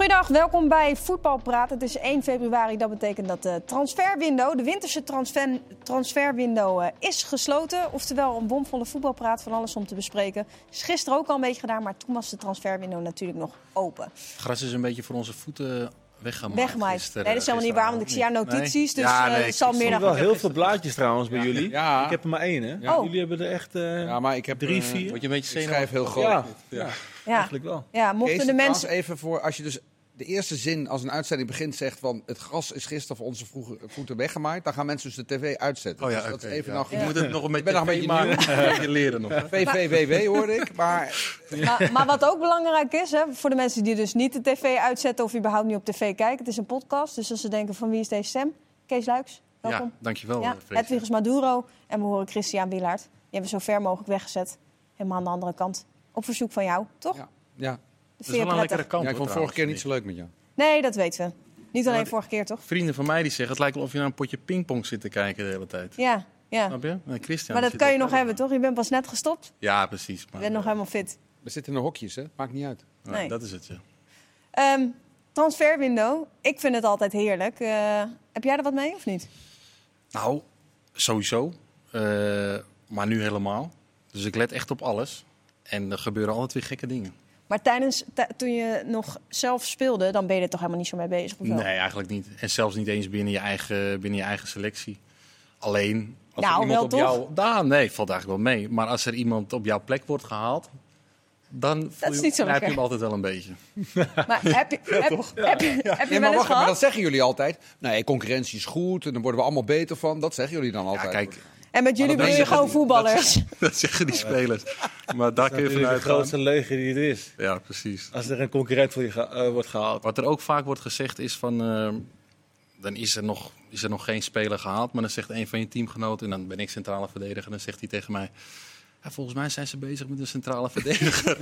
Goedendag, welkom bij Voetbalpraat. Het is 1 februari, dat betekent dat de transferwindow, de winterse transfer, transferwindow, eh, is gesloten. Oftewel een bomvolle voetbalpraat, van alles om te bespreken. Is gisteren ook al een beetje gedaan, maar toen was de transferwindow natuurlijk nog open. Gras is een beetje voor onze voeten weggemaakt. Weggemaaid. Nee, dat is helemaal niet waar, want ik zie jouw notities, Nee? dus Ja, eh, nee, het zal ik- meer Ik dan... wel heel veel blaadjes trouwens bij jullie. Ja. Ik heb er maar één, hè? Oh. Jullie hebben er echt eh, Ja, maar ik heb drie, vier. Word je een beetje Ik schrijf heel groot. Ja, Ja. Ja, eigenlijk wel. ja mochten Kees, de mensen... even voor als je dus de eerste zin als een uitzending begint zegt van het gras is gisteren voor onze vroege voeten weggemaaid, dan gaan mensen dus de tv uitzetten. Oh ja, Dus dat is even ja. nog. Je moet het nog een beetje, ben nog een beetje leren nog. VVWW hoorde ik, maar Maar, maar wat ook belangrijk is, hè, voor de mensen die dus niet de tv uitzetten of überhaupt niet op tv kijken. Het is een podcast, dus als ze denken van wie is deze stem? Kees Luiks, welkom. Ja, dankjewel. Ja, Freek. Hedwigus Maduro en we horen Christian Wielaert. Die hebben we zo ver mogelijk weggezet. Helemaal aan de andere kant. Op verzoek van jou, toch? ja, Dat is wel een lekkere kant. ja ik vond vorige keer niet zo leuk met jou. Nee, dat weten we. Niet alleen vorige keer, toch? Vrienden van mij die zeggen, het lijkt wel of je naar een potje pingpong zit te kijken de hele tijd. Ja, ja. Snap je? Christian, Maar dat kan je nog hebben, toch? Je bent pas net gestopt. Ja, precies. Je Maar, bent nog eh, helemaal fit. We zitten in de hokjes, hè? Maakt niet uit. ja, Nee. Dat is het, ja. Ehm transferwindow. Ik vind het altijd heerlijk. Eh, heb jij er wat mee of niet? Nou, sowieso. Eh, maar nu helemaal. Dus ik let echt op alles. En er gebeuren altijd weer gekke dingen. Maar tijdens, ti- toen je nog zelf speelde, dan ben je er toch helemaal niet zo mee bezig? Of wel? Nee, eigenlijk niet. En zelfs niet eens binnen je eigen, binnen je eigen selectie. Alleen als Nou, er iemand wel op toch? jou... Nou, nee, valt eigenlijk wel mee. Maar als er iemand op jouw plek wordt gehaald, dan voel is je, niet zo dan heb je hem altijd wel een beetje. Maar heb je, heb, heb, je- heb je Nee, wel maar wacht, dat zeggen jullie altijd. Nee, concurrentie is goed en daar worden we allemaal beter van. Dat zeggen jullie dan Ja, altijd. kijk, En met jullie ben je gewoon die- voetballers. dat zeggen die spelers. Maar daar kun je vanuit grootste gaan. leugen die er is. Ja, precies. Als er een concurrent voor je ge- eh, wordt gehaald. Wat er ook vaak wordt gezegd is van... eh, dan is er, nog, is er nog geen speler gehaald. Maar dan zegt een van je teamgenoten... en dan ben ik centrale verdediger... en dan zegt hij tegen mij... Ja, volgens mij zijn ze bezig met een centrale verdediger.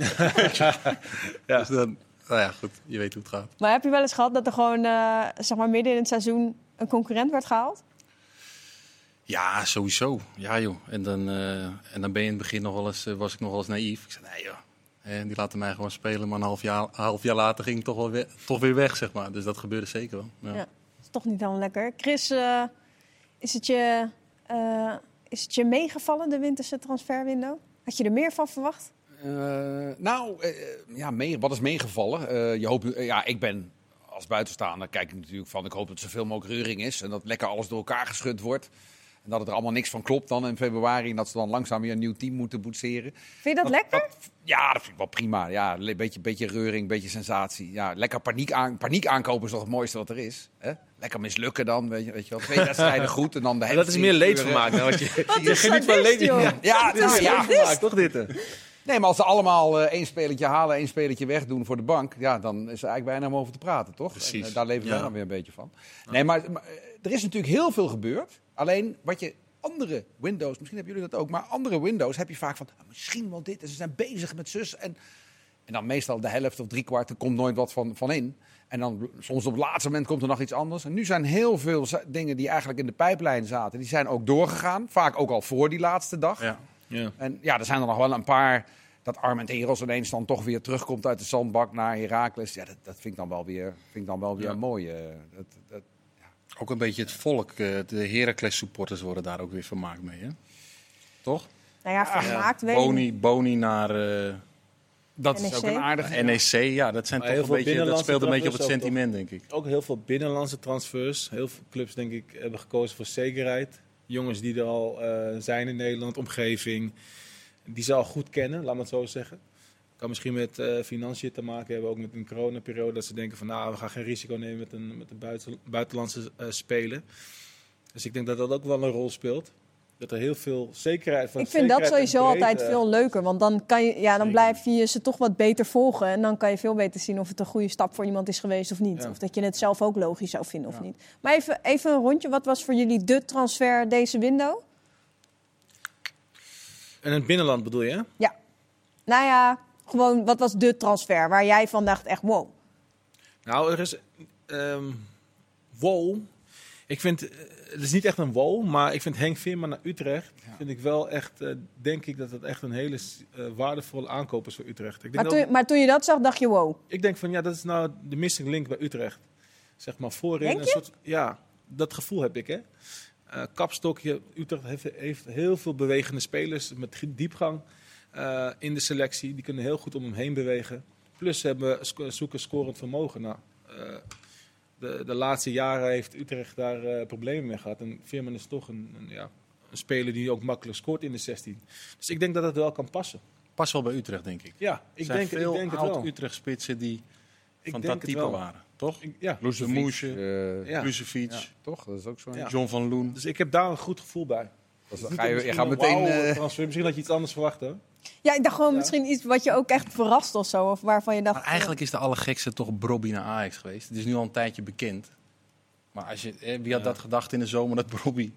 Ja. Dus dan, nou ja, goed. Je weet hoe het gaat. Maar heb je wel eens gehad dat er gewoon, eh, zeg maar, midden in het seizoen een concurrent werd gehaald? Ja, sowieso. Ja, joh. En dan, eh, en dan ben je in het begin nog wel eens, eh, was ik nog wel eens naïef. Ik zei, nee joh. En die laten mij gewoon spelen. Maar een half jaar, half jaar later ging ik toch, wel we- toch weer weg, zeg maar. Dus dat gebeurde zeker wel. Ja. Ja. Dat is toch niet helemaal lekker. Chris, eh, is, het je, eh, is het je meegevallen, de winterse transferwindow? Had je er meer van verwacht? Eh, nou, eh, ja, mee, wat is meegevallen? Eh, je hoopt, ja, ik ben als buitenstaander kijk ik natuurlijk van. Ik hoop dat er zoveel mogelijk reuring is en dat lekker alles door elkaar geschud wordt. En dat het er allemaal niks van klopt dan in februari. En dat ze dan langzaam weer een nieuw team moeten boetseren. Vind je dat lekker? Ja, dat vind ik wel prima. Ja, een beetje, beetje reuring, beetje sensatie. Ja, lekker paniek, aan, paniek aankopen is toch het mooiste wat er is. Hè? Lekker mislukken dan, weet je, weet je wel. Twee wedstrijden goed en dan de Maar dat is meer leedvermaak dan wat je... Wat je is geniet van leed. Ja, Ja, nou, ja. leedvermaak, toch dit? hè? Nee, maar als ze allemaal eh, één spelletje halen, één spelletje wegdoen voor de bank, ja, dan is er eigenlijk bijna om over te praten, toch? Precies. En, eh, daar leven Ja. dan weer een beetje van. Nee, maar, maar, eh, er is natuurlijk heel veel gebeurd. Alleen wat je andere Windows, misschien hebben jullie dat ook, maar andere Windows heb je vaak van ah, misschien wel dit en ze zijn bezig met zus en en dan meestal de helft of driekwart, er komt nooit wat van, van in. En dan soms op het laatste moment komt er nog iets anders. En nu zijn heel veel dingen die eigenlijk in de pijplijn zaten, die zijn ook doorgegaan. Vaak ook al voor die laatste dag. Ja. Ja. En ja, er zijn er nog wel een paar. Dat Armenteros ineens dan toch weer terugkomt uit de zandbak naar Herakles. Ja, dat, dat vind ik dan wel weer, vind ik dan wel weer Ja. mooi. eh, dat, dat, Ook een beetje het volk, eh, de Heracles supporters worden daar ook weer vermaakt mee, hè? Toch? Nou ja, vermaakt weet. Boni, Boni naar eh, dat is ook een aardige. NEC, ja, dat, zijn Maar toch heel een veel beetje, dat speelt een beetje op het sentiment, denk ik. Ook heel veel binnenlandse transfers. Heel veel clubs, denk ik, hebben gekozen voor zekerheid. Jongens die er al eh, zijn in Nederland, omgeving. Die ze al goed kennen, laat maar het zo zeggen. Kan misschien met eh, financiën te maken hebben, ook met een coronaperiode. Dat ze denken van, nou, we gaan geen risico nemen met een, met een buiten, buitenlandse eh speler. Dus ik denk dat dat ook wel een rol speelt. Dat er heel veel zekerheid van Ik vind dat sowieso altijd veel leuker. Want dan, kan je, ja, dan Zeker. blijf je ze toch wat beter volgen. En dan kan je veel beter zien of het een goede stap voor iemand is geweest of niet. Ja. Of dat je het zelf ook logisch zou vinden of Ja. niet. Maar even, even een rondje. Wat was voor jullie de transfer deze window? En het binnenland bedoel je? Ja. Nou ja, gewoon wat was de transfer waar jij van dacht echt wow. Nou, er is. ehm wow. Ik vind. eh, het is niet echt een wow, maar ik vind Henk Veerman naar Utrecht, vind ik wel echt, eh, denk ik dat het echt een hele eh, waardevolle aankoop is voor Utrecht. Ik denk, Maar dat- toen, maar toen je dat zag, dacht je wow. ik denk van ja, dat is nou de missing link bij Utrecht. Zeg maar voorin Denk een je? soort, ja, dat gevoel heb ik hè. Eh, kapstokje, Utrecht heeft, heeft heel veel bewegende spelers met diepgang eh, in de selectie. Die kunnen heel goed om hem heen bewegen. Plus ze hebben sco- zoeken scorend vermogen. Nou, eh, de, de laatste jaren heeft Utrecht daar eh, problemen mee gehad. En Veerman is toch een, een, ja, een speler die ook makkelijk scoort in de 16. Dus ik denk dat het wel kan passen. Pas wel bij Utrecht, denk ik. Ja, ik zijn denk, veel ik denk het wel. oud-Utrecht-spitsen die Ik van denk dat type waren. Toch? Ik- ja. De Moesje, eh, Ja. Toch? Dat is ook zo. Ja. John van Loen. Dus ik heb daar een goed gevoel bij. Dus dan ga je, je misschien gaat een meteen... eh, transfer. Misschien had je iets anders verwacht hoor. Ja, ik dacht gewoon Ja. misschien iets wat je ook echt verrast of zo. Of waarvan je dacht... Maar eigenlijk is de allergekste toch Brobby naar Ajax geweest. Het is nu al een tijdje bekend. Maar als je, eh, wie had dat gedacht in de zomer dat Brobby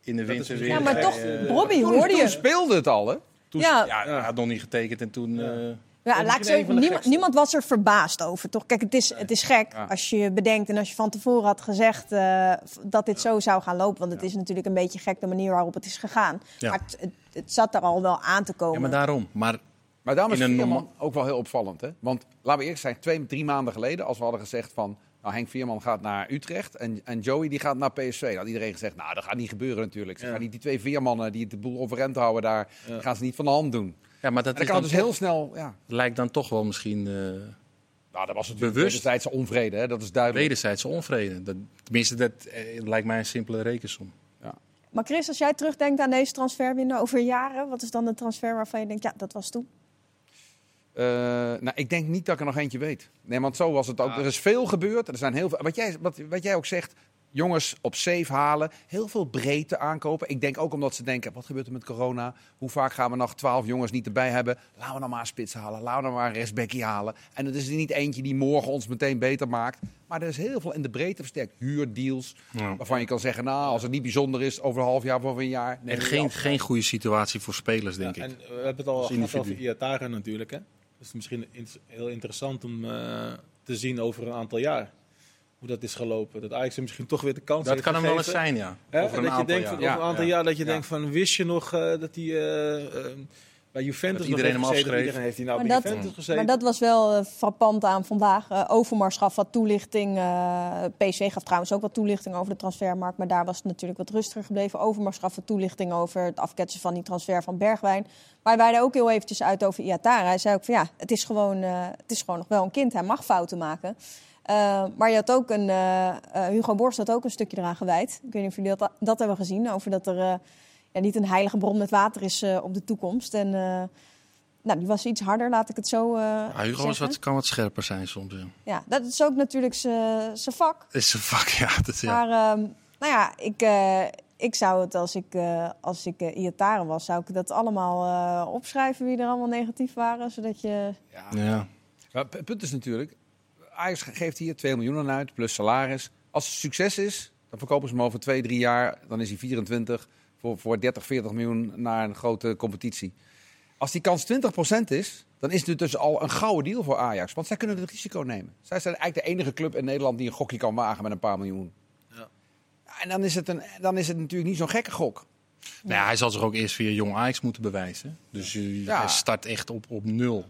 in de winter weer... Ja, maar toch, eh, Brobby toen, hoorde toen je. speelde het al, hè? Toen, Ja. ja, hij had nog niet getekend en toen... Ja. Ja, laat ik zo, niemand, niemand was er verbaasd over, toch? Kijk, het is, het is gek Ja. als je bedenkt en als je van tevoren had gezegd eh, dat dit zo zou gaan lopen. Want het is natuurlijk een beetje gek de manier waarop het is gegaan. Ja. Maar het, het, het zat er al wel aan te komen. ja, maar daarom. Maar Maar daarom is norma- ook wel heel opvallend. Hè? Want laten we eerst zijn, twee, drie maanden geleden, als we hadden gezegd van... Nou, Henk Veerman gaat naar Utrecht en, en Joey die gaat naar PSV. Dan had iedereen gezegd, nou, dat gaat niet gebeuren natuurlijk. Ze Ja. gaan niet die twee Veermannen die het de boel overeind houden daar, gaan ze niet van de hand doen. Ja, maar dat kan dus toch- heel snel, ja... lijkt dan toch wel misschien eh Nou, dat was natuurlijk Bewust. wederzijdse onvrede, hè? dat is duidelijk. wederzijdse onvrede. Dat, tenminste, dat eh, lijkt mij een simpele rekensom. Maar Chris, als jij terugdenkt aan deze transferwindow over jaren, wat is dan de transfer waarvan je denkt, ja, dat was toen? Eh, nou, ik denk niet dat ik er nog eentje weet. Nee, want zo was het ook. Ja. Er is veel gebeurd. Er zijn heel veel. Wat jij, wat, wat jij ook zegt. Jongens op safe halen. Heel veel breedte aankopen. Ik denk ook omdat ze denken: wat gebeurt er met corona? Hoe vaak gaan we nog twaalf jongens niet erbij hebben? Laten we dan maar een spits halen. Laten we dan maar een rechtsbackie halen. En het is er niet eentje die morgen ons meteen beter maakt. Maar er is heel veel in de breedte versterkt. Huurdeals. Ja. Waarvan je kan zeggen: nou, als het niet bijzonder is, over een half jaar of over een jaar. En geen, af. geen goede situatie voor spelers, denk Ja, ik. En we hebben het al gehad over Iatara natuurlijk. Hè? Dus het is misschien heel interessant om eh, te zien over een aantal jaar. Hoe dat is gelopen. Dat Ajax hem misschien toch weer de kans Dat heeft kan hem wel eens zijn, ja. Over een dat je aantal denkt jaar. van, over een aantal Ja. jaar dat je Ja. denkt van wist je nog eh, dat hij eh, eh, bij Juventus Dat nog iedereen heeft hem gezeten? afschreef. Iedereen heeft hij nou Maar bij dat- Juventus gezeten. Maar dat was wel frappant aan vandaag. Overmars gaf wat toelichting. eh, PSV gaf trouwens ook wat toelichting over de transfermarkt. Maar daar was het natuurlijk wat rustiger gebleven. Overmars gaf wat toelichting over het afketsen van die transfer van Bergwijn. Maar hij weidde ook heel eventjes uit over Iatara. Hij zei ook van ja, het is gewoon, eh, het is gewoon nog wel een kind. Hij mag fouten maken. Eh, maar je had ook een, eh, eh, Hugo Borst had ook een stukje eraan gewijd. Ik weet niet of jullie dat, dat hebben gezien. Over dat er ja, niet een heilige bron met water is op de toekomst. En eh, nou, die was iets harder, laat ik het zo eh Ja, Hugo is wat, kan wat scherper zijn soms. Ja. Ja, dat is ook natuurlijk zijn vak. Is een vak, ja. Dat, ja. Maar ehm, nou ja, ik, eh, ik zou het als ik, eh als ik Iataren was, zou ik dat allemaal eh, opschrijven wie er allemaal negatief waren. Zodat je... Ja. Ja. Maar het punt is natuurlijk, Ajax geeft hier 2 miljoen aan uit, plus salaris. Als het succes is, dan verkopen ze hem over 2, 3 jaar. Dan is hij 24 voor, voor 30, 40 miljoen naar een grote competitie. Als die kans 20% is, dan is het dus al een gouden deal voor Ajax. Want zij kunnen het risico nemen. Zij zijn eigenlijk de enige club in Nederland die een gokje kan wagen met een paar miljoen. Ja. En dan is, het een, dan is het natuurlijk niet zo'n gekke gok. Nou ja, hij zal zich ook eerst via Jong Ajax moeten bewijzen. Dus Ja. hij start echt op, op nul.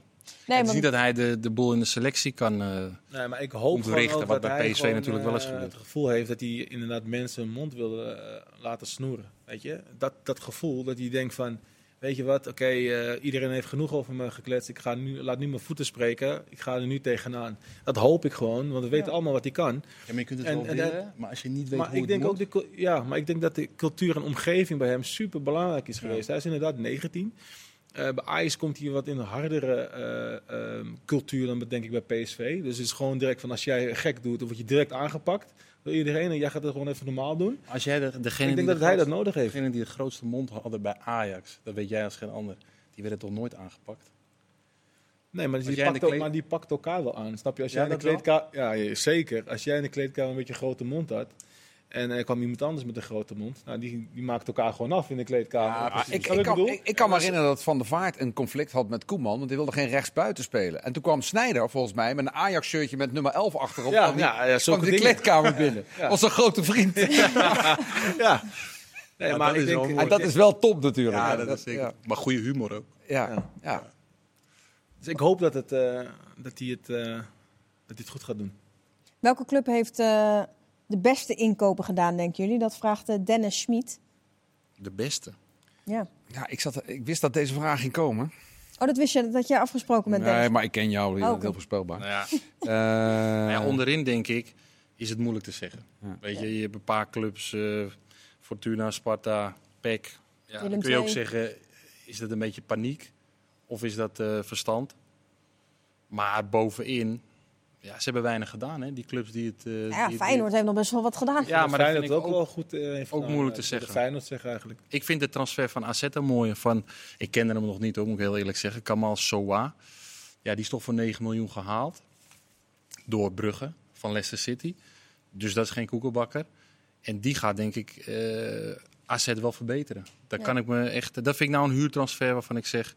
Nee, het is maar, niet dat hij de, de boel in de selectie kan... eh, Nee, maar ik hoop richten, wat dat bij hij PSV gewoon, natuurlijk wel eens eh, gebeurt. het gevoel heeft dat hij inderdaad mensen hun mond wil eh, laten snoeren. Weet je? Dat, dat gevoel dat hij denkt van, weet je wat, oké, eh, iedereen heeft genoeg over me gekletst. Ik ga nu, laat nu mijn voeten spreken. Ik ga er nu tegenaan. Dat hoop ik gewoon, want we weten Ja. allemaal wat hij kan. Ja, maar je kunt het En- wel en willen, maar als je niet weet maar hoe ik het denk moet... ook de, ja, maar ik denk dat de cultuur en omgeving bij hem super belangrijk is Ja. geweest. Hij is inderdaad 19. Eh, bij Ajax komt hij wat in een hardere eh, ehm, cultuur dan denk ik bij PSV. Dus het is gewoon direct van als jij gek doet, dan word je direct aangepakt door iedereen. En jij gaat het gewoon even normaal doen. Als jij de, degene ik denk dat de hij dat nodig heeft. Degene die de grootste mond hadden bij Ajax, dat weet jij als geen ander. Die werden toch nooit aangepakt? Nee, maar die, pakt kleed- maar die pakt elkaar wel aan. Snap je? Als Ja, jij in de kleedkamer... Ja, zeker. Als jij in de kleedkamer een beetje grote mond had... En er kwam iemand anders met een grote mond. Nou, die, die maakt elkaar gewoon af in de kleedkamer. Ja, ik, kan, bedoel? ik, ik kan me herinneren dat Van der Vaart een conflict had met Koeman. Want die wilde geen rechtsbuiten spelen. En toen kwam Snijder volgens mij met een Ajax-shirtje met nummer 11 achterop. Ja, die, ja, ja, kwam zulke de kleedkamer binnen. Ja. Was een grote vriend. Ja. Nee, maar dat ik is wel denk, en dat is wel top natuurlijk. Ja, Ja, dat is zeker. Ja, Maar goede humor ook. ja, Ja. ja. dus ik hoop dat, het, eh, dat, hij het, eh, dat hij het goed gaat doen. Welke club heeft eh, de beste inkopen gedaan, denken jullie? Dat vraagt eh, Dennis Schmid. De beste. Ja. Ja, ik, zat, ik wist dat deze vraag ging komen. Oh, dat wist je, dat je afgesproken met Nee, Dennis. maar ik ken jou. Bent oké. heel voorspelbaar. Nou ja, Eh, nou ja, onderin denk ik is het moeilijk te zeggen. Ja. Weet je, je hebt een paar clubs, eh, Fortuna, Sparta, PEC. Ja, dan kun je ook zeggen, is dat een beetje paniek of is dat eh, verstand? Maar bovenin, ja, ze hebben weinig gedaan, hè? Die clubs die het... eh, ja, die- Feyenoord heeft nog best wel wat gedaan. Ja, maar dat Feyenoord ook, ook- wel goed. eh, heeft ook moeilijk eh, te zeggen. Feyenoord zeggen eigenlijk. Ik vind de transfer van AZ een mooie. Van, ik kende hem nog niet, hoor, moet ik heel eerlijk zeggen. Kamal Sowa. Ja, die is toch voor 9 miljoen gehaald. Door Brugge van Leicester City. Dus dat is geen koekenbakker. En die gaat denk ik eh AZ wel verbeteren. Daar Ja. kan ik me echt, dat vind ik nou een huurtransfer waarvan ik zeg...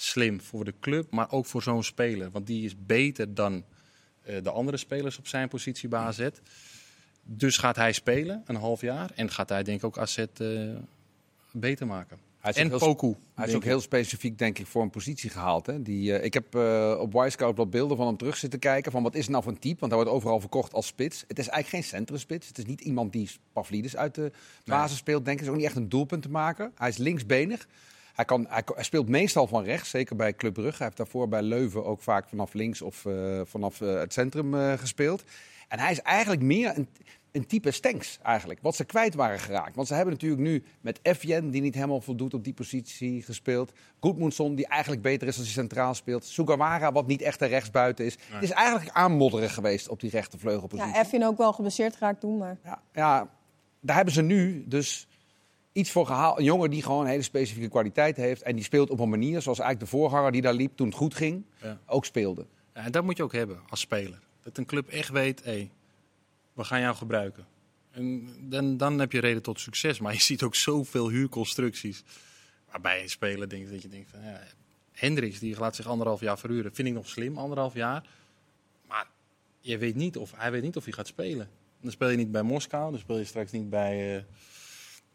Slim voor de club, maar ook voor zo'n speler. Want die is beter dan de andere spelers op zijn positie bij AZ. Dus gaat hij spelen, een half jaar. En gaat hij denk ik ook AZ eh, beter maken. Hij is En heel Poku. Hij is ook heel specifiek, denk ik, voor een positie gehaald. Hè? Die, eh, ik heb eh, op Wisecout wat beelden van hem terug zitten kijken. Van wat is nou voor een type? Want hij wordt overal verkocht als spits. Het is eigenlijk geen centrumspits. Het is niet iemand die Pavlidis uit de basis speelt. Denk ik. Het is ook niet echt een doelpunt te maken. Hij is linksbenig. Hij, kan, hij, hij speelt meestal van rechts, zeker bij Club Brugge. Hij heeft daarvoor bij Leuven ook vaak vanaf links of eh, vanaf eh, het centrum eh, gespeeld. En hij is eigenlijk meer een, een type Stenks eigenlijk, wat ze kwijt waren geraakt. Want ze hebben natuurlijk nu met Evjen, die niet helemaal voldoet op die positie, gespeeld. Goedmoedson, die eigenlijk beter is als hij centraal speelt. Sugawara, wat niet echt een rechtsbuiten is. Het is eigenlijk aanmodderen geweest op die rechtervleugelpositie. Ja, Effin ook wel geblesseerd geraakt toen, maar... Ja, ja, daar hebben ze nu dus iets voor gehaald. Een jongen die gewoon een hele specifieke kwaliteit heeft. En die speelt op een manier zoals eigenlijk de voorganger die daar liep toen het goed ging, Ja. ook speelde. Ja, en dat moet je ook hebben als speler. Dat een club echt weet, hé, we gaan jou gebruiken. En dan, dan heb je reden tot succes. Maar je ziet ook zoveel huurconstructies. Waarbij een speler denkt dat je denkt van, ja, Hendricks die laat zich anderhalf jaar verhuren. Vind ik nog slim, anderhalf jaar. Maar je weet niet of, hij weet niet of hij gaat spelen. Dan speel je niet bij Moskou, dan speel je straks niet bij, eh,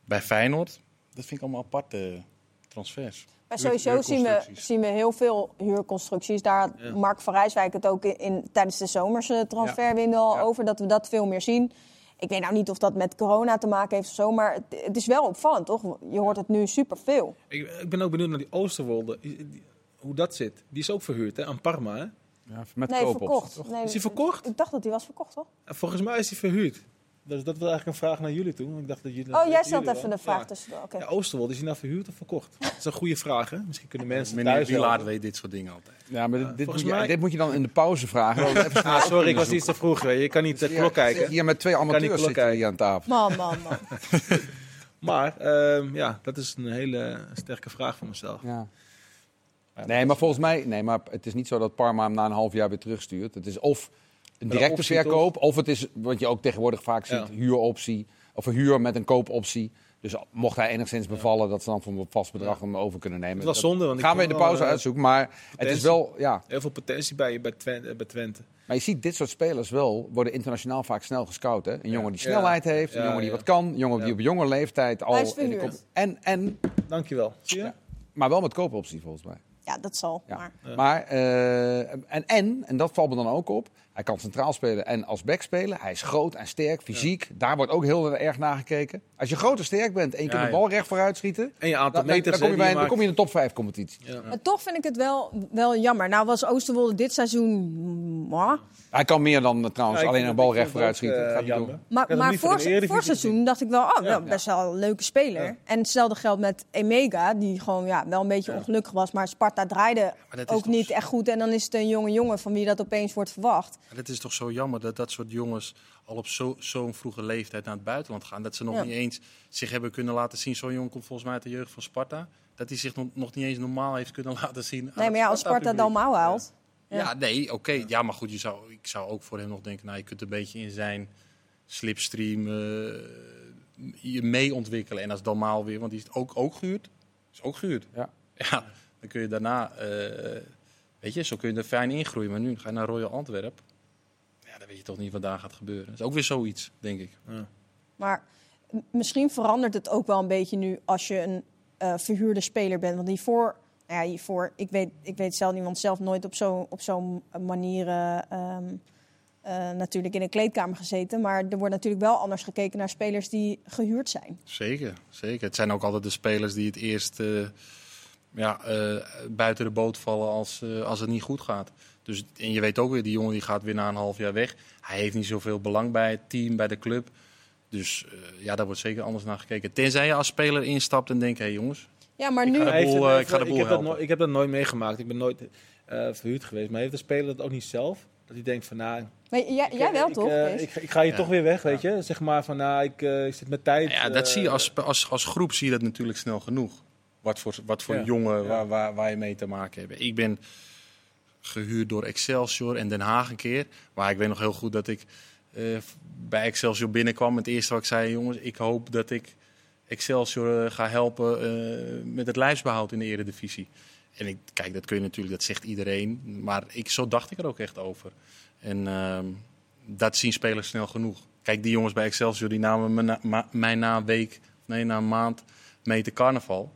bij Feyenoord. Dat vind ik allemaal aparte transfers. Maar sowieso zien we, zien we heel veel huurconstructies. Daar had Ja. Mark van Rijswijk het ook in, in- tijdens de zomerse transferwindow al Ja. over. Dat we dat veel meer zien. Ik weet nou niet of dat met corona te maken heeft of zo. Maar het, het is wel opvallend, toch? Je hoort het nu superveel. Ik, ik ben ook benieuwd naar die Oosterwolde. Hoe dat zit. Die is ook verhuurd hè, aan Parma. Hè? Ja, met Nee, koop op. verkocht. Nee, Is hij verkocht? Ik dacht dat hij was verkocht, toch? En volgens mij is hij verhuurd. Dus dat was eigenlijk een vraag naar jullie toe. Ik dacht dat jullie, Oh, jij stelt even de vraag Ja. tussendoor. Ja, is hij nou verhuurd of verkocht? Dat is een goede vraag, hè? Misschien kunnen mensen Meneer thuis helpen. weet dit soort dingen altijd. Ja, maar dit, dit, moet je, dit moet je dan in de pauze vragen. Even Ah, sorry, ik was iets te vroeg. Je kan niet de Ja, klok kijken. Hier met twee amateurs zitten hier aan tafel. Man, man, man. Maar ehm, ja, dat is een hele sterke vraag van mezelf. Nee, maar volgens mij, nee, maar het is niet zo dat Parma hem na een half jaar weer terugstuurt. Het is of een directe optie, verkoop, of het is, wat je ook tegenwoordig vaak ziet, Ja. huuroptie. Of een huur met een koopoptie. Dus mocht hij enigszins bevallen, dat ze dan voor een vast bedrag hem over kunnen nemen. Het was Dat zonde, want ik gaan we in de pauze eh, uitzoeken. Maar het is wel, ja. Heel veel potentie bij, bij, Twente, bij Twente. Maar je ziet dit soort spelers wel, worden internationaal vaak snel gescout. Hè? Een jongen die Ja. snelheid heeft, een Ja, jongen die ja. wat kan, een jongen Ja. die op jonge leeftijd al... Hij is in de verhuurd. kop- En, en, Dankjewel. Zie je? Ja. maar wel met koopoptie volgens mij. Ja, dat zal. Ja. Maar. Maar, eh, en, en, en dat valt me dan ook op, hij kan centraal spelen en als back spelen. Hij is groot en sterk, fysiek. Daar wordt ook heel erg naar gekeken. Als je groot en sterk bent en je Ja, kunt de ja. bal recht vooruit schieten, En je dan, aantal dan, meters. dan kom, je bij, dan kom je in de top 5 competitie. Maar toch vind ik het wel, wel jammer. Nou was Oosterwolde dit seizoen... mwah. Hij kan meer dan eh, trouwens alleen een bal recht vooruit schieten. eh, Gaat niet jammer. Maar, maar voor, voor seizoen dacht ik wel, oh, wel best wel een leuke speler. Ja. En hetzelfde geldt met Emega, die gewoon ja, wel een beetje Ja. ongelukkig was. Maar Sparta draaide dat is ook niet zo- echt goed. En dan is het een jonge jongen van wie dat opeens wordt verwacht. Maar het is toch zo jammer dat dat soort jongens al op zo- zo'n vroege leeftijd naar het buitenland gaan. Dat ze nog Ja. niet eens zich hebben kunnen laten zien. Zo'n jongen komt volgens mij uit de jeugd van Sparta. Dat hij zich nog, nog niet eens normaal heeft kunnen laten zien. Nee, maar ja, als Sparta. Dalmau haalt. Ja, Ja. nee, oké. Ja, maar goed, je zou, ik zou ook voor hem nog denken, nou, je kunt een beetje in zijn slipstream eh, je mee ontwikkelen. En als Dalmaal weer, want die is ook, ook gehuurd. Is ook gehuurd. Ja. ja, dan kun je daarna, eh, weet je, zo kun je er fijn ingroeien. Maar nu ga je naar Royal Antwerp. Ja, dan weet je toch niet wat daar gaat gebeuren. Dat is ook weer zoiets, denk ik. Ja. Maar misschien verandert het ook wel een beetje nu als je een eh, verhuurde speler bent. Want hiervoor, nou ja, hiervoor ik, weet, ik weet zelf niet, want zelf nooit op zo'n op zo'n manier eh, ehm, eh, natuurlijk in een kleedkamer gezeten. Maar er wordt natuurlijk wel anders gekeken naar spelers die gehuurd zijn. Zeker, zeker. Het zijn ook altijd de spelers die het eerst eh, ja, eh, buiten de boot vallen als, eh, als het niet goed gaat. Dus, en je weet ook weer, die jongen die gaat weer na een half jaar weg. Hij heeft niet zoveel belang bij het team, bij de club. Dus eh, ja, daar wordt zeker anders naar gekeken. Tenzij je als speler instapt en denkt, hé hey, jongens, Ja, maar Ik nu... ga de heeft boel, ik ga de boel heb dat helpen. nooit- ik heb dat nooit meegemaakt. Ik ben nooit eh, verhuurd geweest. Maar heeft de speler dat ook niet zelf? Dat hij denkt van, nou... Maar jij, ik- jij wel, ik, toch? ik, ik ga hier Ja. toch weer weg, weet je. Zeg maar van, nou, ik, eh, ik zit met tijd. Ja, dat zie je als, als, als groep zie je dat natuurlijk snel genoeg. Wat voor, wat voor Ja, jongen waar, waar, waar je mee te maken hebt. Ik ben gehuurd door Excelsior en Den Haag een keer. Maar ik weet nog heel goed dat ik eh, bij Excelsior binnenkwam. Het eerste wat ik zei, jongens, ik hoop dat ik Excelsior eh, ga helpen eh, met het lijfsbehoud in de eredivisie. En ik, kijk, dat kun je natuurlijk, dat zegt iedereen. Maar ik, zo dacht ik er ook echt over. En ehm, dat zien spelers snel genoeg. Kijk, die jongens bij Excelsior die namen me na, een week, nee, na een maand mee te carnaval.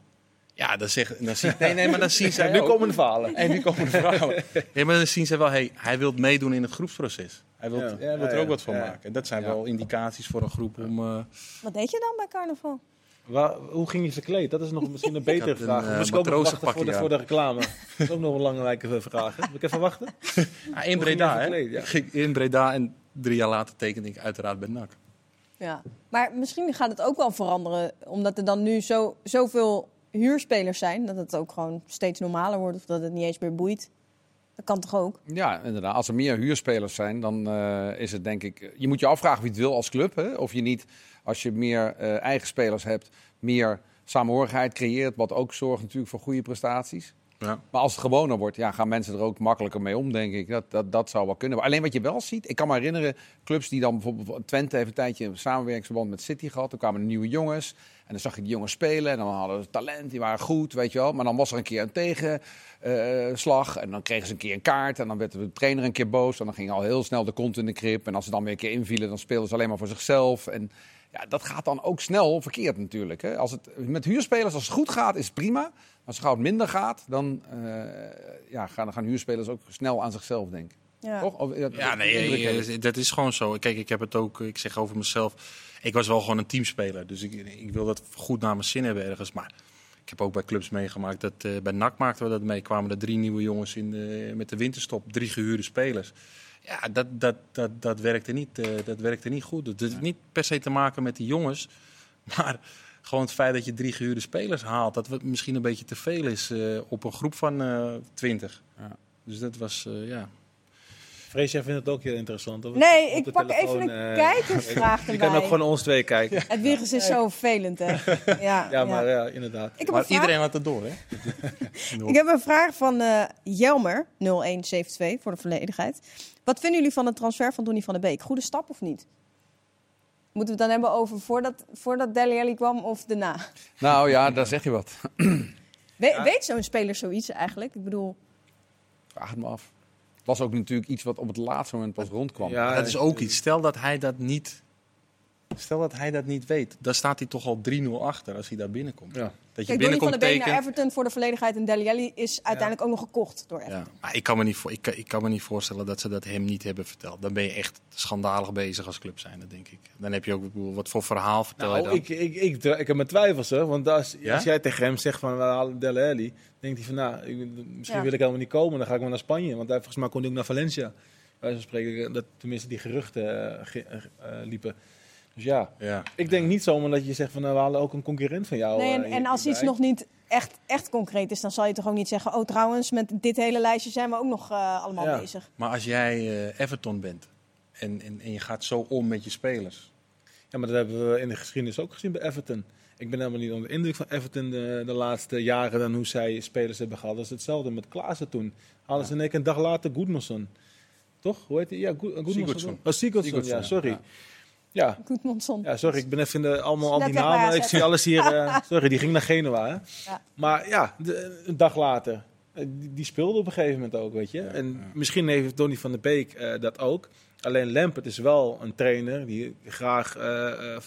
Ja, dan zeg, dan zien, nee, nee, maar dan zien zij nu ook- komen de verhalen. en nu komen de vrouwen. Nee, maar dan zien ze wel, hey, hij wil meedoen in het groepsproces. Hij wil Ja. Ja, er ja, ook wat van ja. maken. Dat zijn Ja. wel indicaties voor een groep om... eh, Wat deed je dan bij carnaval? Waar, hoe ging je verkleed? Dat is nog misschien een betere een, vraag. eh, Moest ik ook nog wachten matrozenpakje voor de, voor de reclame? Dat is ook nog een belangrijke vraag. Hè? Moet ik even wachten? ah, in Hoe Breda, hè? Ja. Ging In Breda en drie jaar later tekende ik uiteraard bij NAC. Ja. Maar misschien gaat het ook wel veranderen, omdat er dan nu zo, zoveel huurspelers zijn, dat het ook gewoon steeds normaler wordt of dat het niet eens meer boeit. Dat kan toch ook? Ja, inderdaad. Als er meer huurspelers zijn, dan eh, is het denk ik... Je moet je afvragen wie het wil als club. Hè? Of je niet, als je meer eh, eigen spelers hebt, meer samenhorigheid creëert. Wat ook zorgt natuurlijk voor goede prestaties. Ja. Maar als het gewoner wordt, ja, gaan mensen er ook makkelijker mee om, denk ik. Dat, dat, dat zou wel kunnen. Alleen wat je wel ziet, ik kan me herinneren, clubs die dan bijvoorbeeld, Twente heeft een tijdje een samenwerkingsverband met City gehad. Toen kwamen nieuwe jongens en dan zag je die jongens spelen en dan hadden ze talent, die waren goed, weet je wel. Maar dan was er een keer een tegenslag en dan kregen ze een keer een kaart en dan werd de trainer een keer boos. En dan ging al heel snel de kont in de krip. En als ze dan weer een keer invielen, dan speelden ze alleen maar voor zichzelf. En ja, dat gaat dan ook snel verkeerd natuurlijk. Hè. Als het, met huurspelers, als het goed gaat, is het prima. Maar als het gauw minder gaat, dan eh, ja, gaan, gaan huurspelers ook snel aan zichzelf denken. Ja. Toch? Of, dat- Ja, nee, eh, dat is gewoon zo. Kijk, ik heb het ook, ik zeg over mezelf, ik was wel gewoon een teamspeler. Dus ik, ik wil dat goed naar mijn zin hebben ergens. Maar ik heb ook bij clubs meegemaakt, dat eh, bij NAC maakten we dat mee. Kwamen er drie nieuwe jongens in de, met de winterstop, drie gehuurde spelers. Ja, dat, dat, dat, dat, werkte niet, eh, dat werkte niet goed. Het heeft niet per se te maken met die jongens, maar gewoon het feit dat je drie gehuurde spelers haalt, dat het misschien een beetje te veel is eh, op een groep van eh, twintig. Ja. Dus dat was, eh, ja. Vrees, jij vindt het ook heel interessant? Of Nee, ik de pak telefoon, even een eh, kijkersvraag Je kan ook erbij. gewoon ons twee kijken. Het virus is zo vervelend, hè? Ja, Ja, maar ja, inderdaad. Ik heb, Maar een vraag, iedereen had het door, hè? ik heb een vraag van eh, Jelmer, 0172, voor de volledigheid. Wat vinden jullie van de transfer van Donny van der Beek? Goede stap of niet? Moeten we het dan hebben over voordat, voordat Dele Alli kwam of daarna? Nou ja, daar zeg je wat. We- Weet zo'n speler zoiets eigenlijk? Ik bedoel, Vraag het me af. Het was ook natuurlijk iets wat op het laatste moment pas rondkwam. Ja, dat is ook iets. Stel dat hij dat niet, stel dat hij dat niet weet, dan staat hij toch al 3-0 achter als hij daar binnenkomt. Ja. Dat je kijk, Donny van binnenkomt der Beek naar. Everton voor de volledigheid en Dele Alli is uiteindelijk ook nog gekocht door Everton. Ja, maar ik kan, me niet voor, ik, ik kan me niet voorstellen dat ze dat hem niet hebben verteld. Dan ben je echt schandalig bezig als club zijn, dat denk ik. Dan heb je ook, bedoel, wat voor verhaal vertel je Nou, dan? ik, ik, ik, ik, heb mijn twijfels hoor. Want als, Ja? als jij tegen hem zegt van we halen Alli, denkt hij van nou, ik- misschien Ja. wil ik helemaal niet komen. Dan ga ik maar naar Spanje. Want hij, volgens mij kon hij ook naar Valencia. Wij spreken, dat tenminste die geruchten eh, ge- eh, eh, liepen. Dus ja, ja. ik denk niet zomaar dat je zegt van nou, we halen ook een concurrent van jou. Nee, en, eh, en als iets nog niet echt, echt concreet is, dan zal je toch ook niet zeggen... oh, trouwens, met dit hele lijstje zijn we ook nog eh, allemaal Ja. bezig. Maar als jij eh, Everton bent en, en, en je gaat zo om met je spelers. Ja, maar dat hebben we in de geschiedenis ook gezien bij Everton. Ik ben helemaal niet onder de indruk van Everton de, de laatste jaren dan hoe zij spelers hebben gehad. Dat is hetzelfde met Klaassen toen. Hadden ze in één keer een dag later Goedmanson. Toch? Hoe heet hij? Ja, Goedmanson. Sigurdsson. Oh, Sigurdsson, Sigurdsson, ja, ja. sorry. Ja. Ja. Ja, sorry, ik ben even in de, allemaal al die namen. maar Ik zie alles hier. eh, sorry, die ging naar Genua. Hè? Ja. Maar ja, de- een dag later. eh, Die, die speelde op een gegeven moment ook, weet je. En misschien heeft Donny van der Beek eh, dat ook. Alleen Lampert is wel een trainer die graag eh, eh,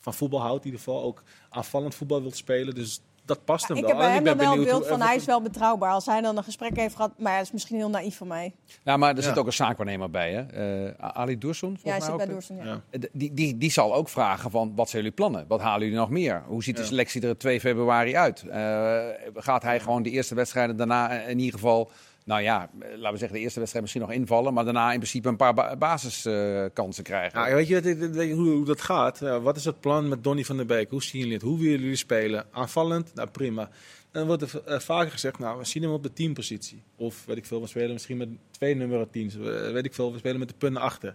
van voetbal houdt. In ieder geval ook aanvallend voetbal wil spelen. Dus dat past Ja, hem ik wel. heb bij En hem ben dan wel een beeld hoe van hij is wel betrouwbaar. Als hij dan een gesprek heeft gehad, maar ja, dat is misschien heel naïef van mij. Nou, maar er Ja. zit ook een zaakwaarnemer bij, hè? Eh, Ali Dursun, volgens Ja, hij mij zit ook. bij Doorsen. Ja. Ja. Eh, Die, die, die zal ook vragen van, wat zijn jullie plannen? Wat halen jullie nog meer? Hoe ziet de Ja. selectie er 2 februari uit? Eh, gaat hij gewoon de eerste wedstrijden daarna in ieder geval... Nou ja, eh, laten we zeggen de eerste wedstrijd misschien nog invallen... maar daarna in principe een paar ba basiskansen krijgen. Ja, weet je hoe, hoe dat gaat? Ja, wat is het plan met Donny van der Beek? Hoe zien jullie het? Hoe willen jullie spelen? Aanvallend? Nou, prima. En dan wordt er eh, vaker gezegd, nou, we zien hem op de teampositie. Of, weet ik veel, we spelen misschien met twee nummer 10. Weet ik veel, we spelen met de punten achter.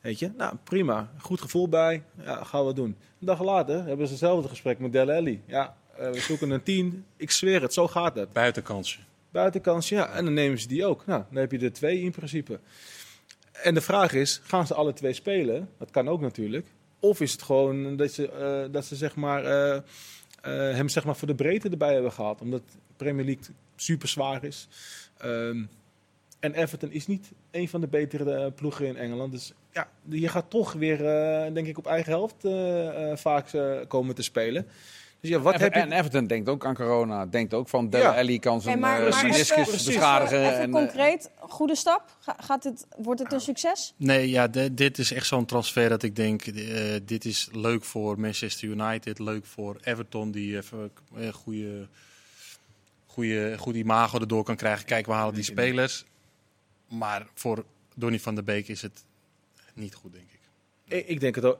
Weet je? Nou, prima. Goed gevoel bij. Ja, gaan we doen. Een dag later hebben ze hetzelfde gesprek met Dele Alli. Ja, eh, we zoeken een 10. Ik zweer het, zo gaat het. Buitenkansje. Buitenkans, ja. En dan nemen ze die ook. Nou, dan heb je er twee in principe. En de vraag is, gaan ze alle twee spelen? Dat kan ook natuurlijk. Of is het gewoon dat ze, eh, dat ze zeg maar, eh, eh, hem zeg maar voor de breedte erbij hebben gehaald. Omdat Premier League super zwaar is. Ehm, en Everton is niet een van de betere ploegen in Engeland. Dus ja, je gaat toch weer, denk ik, op eigen helft vaak komen te spelen. Dus ja, wat Ever- heb je... En Everton denkt ook aan corona. Denkt ook van Dele Ja. Alli kan zijn eh, meniscus precies. beschadigen. Even en, eh, concreet, goede stap. Ga- gaat het, wordt het een succes? Nee, ja, de- dit is echt zo'n transfer dat ik denk, eh, dit is leuk voor Manchester United, leuk voor Everton, die even een goede, goede, goed imago erdoor kan krijgen. Kijk, we halen die spelers. Maar voor Donny van der Beek is het niet goed, denk. Ik, ik denk het ook.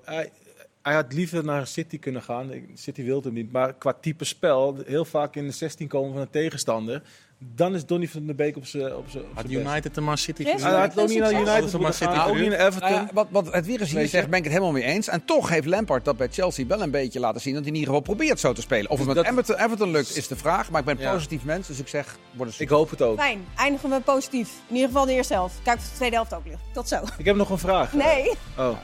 Hij, had liever naar City kunnen gaan. City wil hem niet. Maar qua type spel, heel vaak in de 16 komen van een tegenstander. Dan is Donny van der Beek op zijn op zijn- Had. United de Man City? Hij had ook niet naar. United ze moeten maar City gaan, ook niet naar Everton. Nou ja, wat, wat het weer hier zegt, ben ik het helemaal mee eens. En toch heeft Lampard dat bij Chelsea wel een beetje laten zien dat hij in ieder geval probeert zo te spelen. Of het met Dat- Everton, Everton lukt, is de vraag. Maar ik ben een Ja. positief mens, dus ik zeg, wordt een Ik hoop het ook. Fijn, eindigen we positief. In ieder geval de eerste helft. Kijk of de tweede helft ook ligt. Tot zo. Ik heb nog een vraag. Nee. Oh.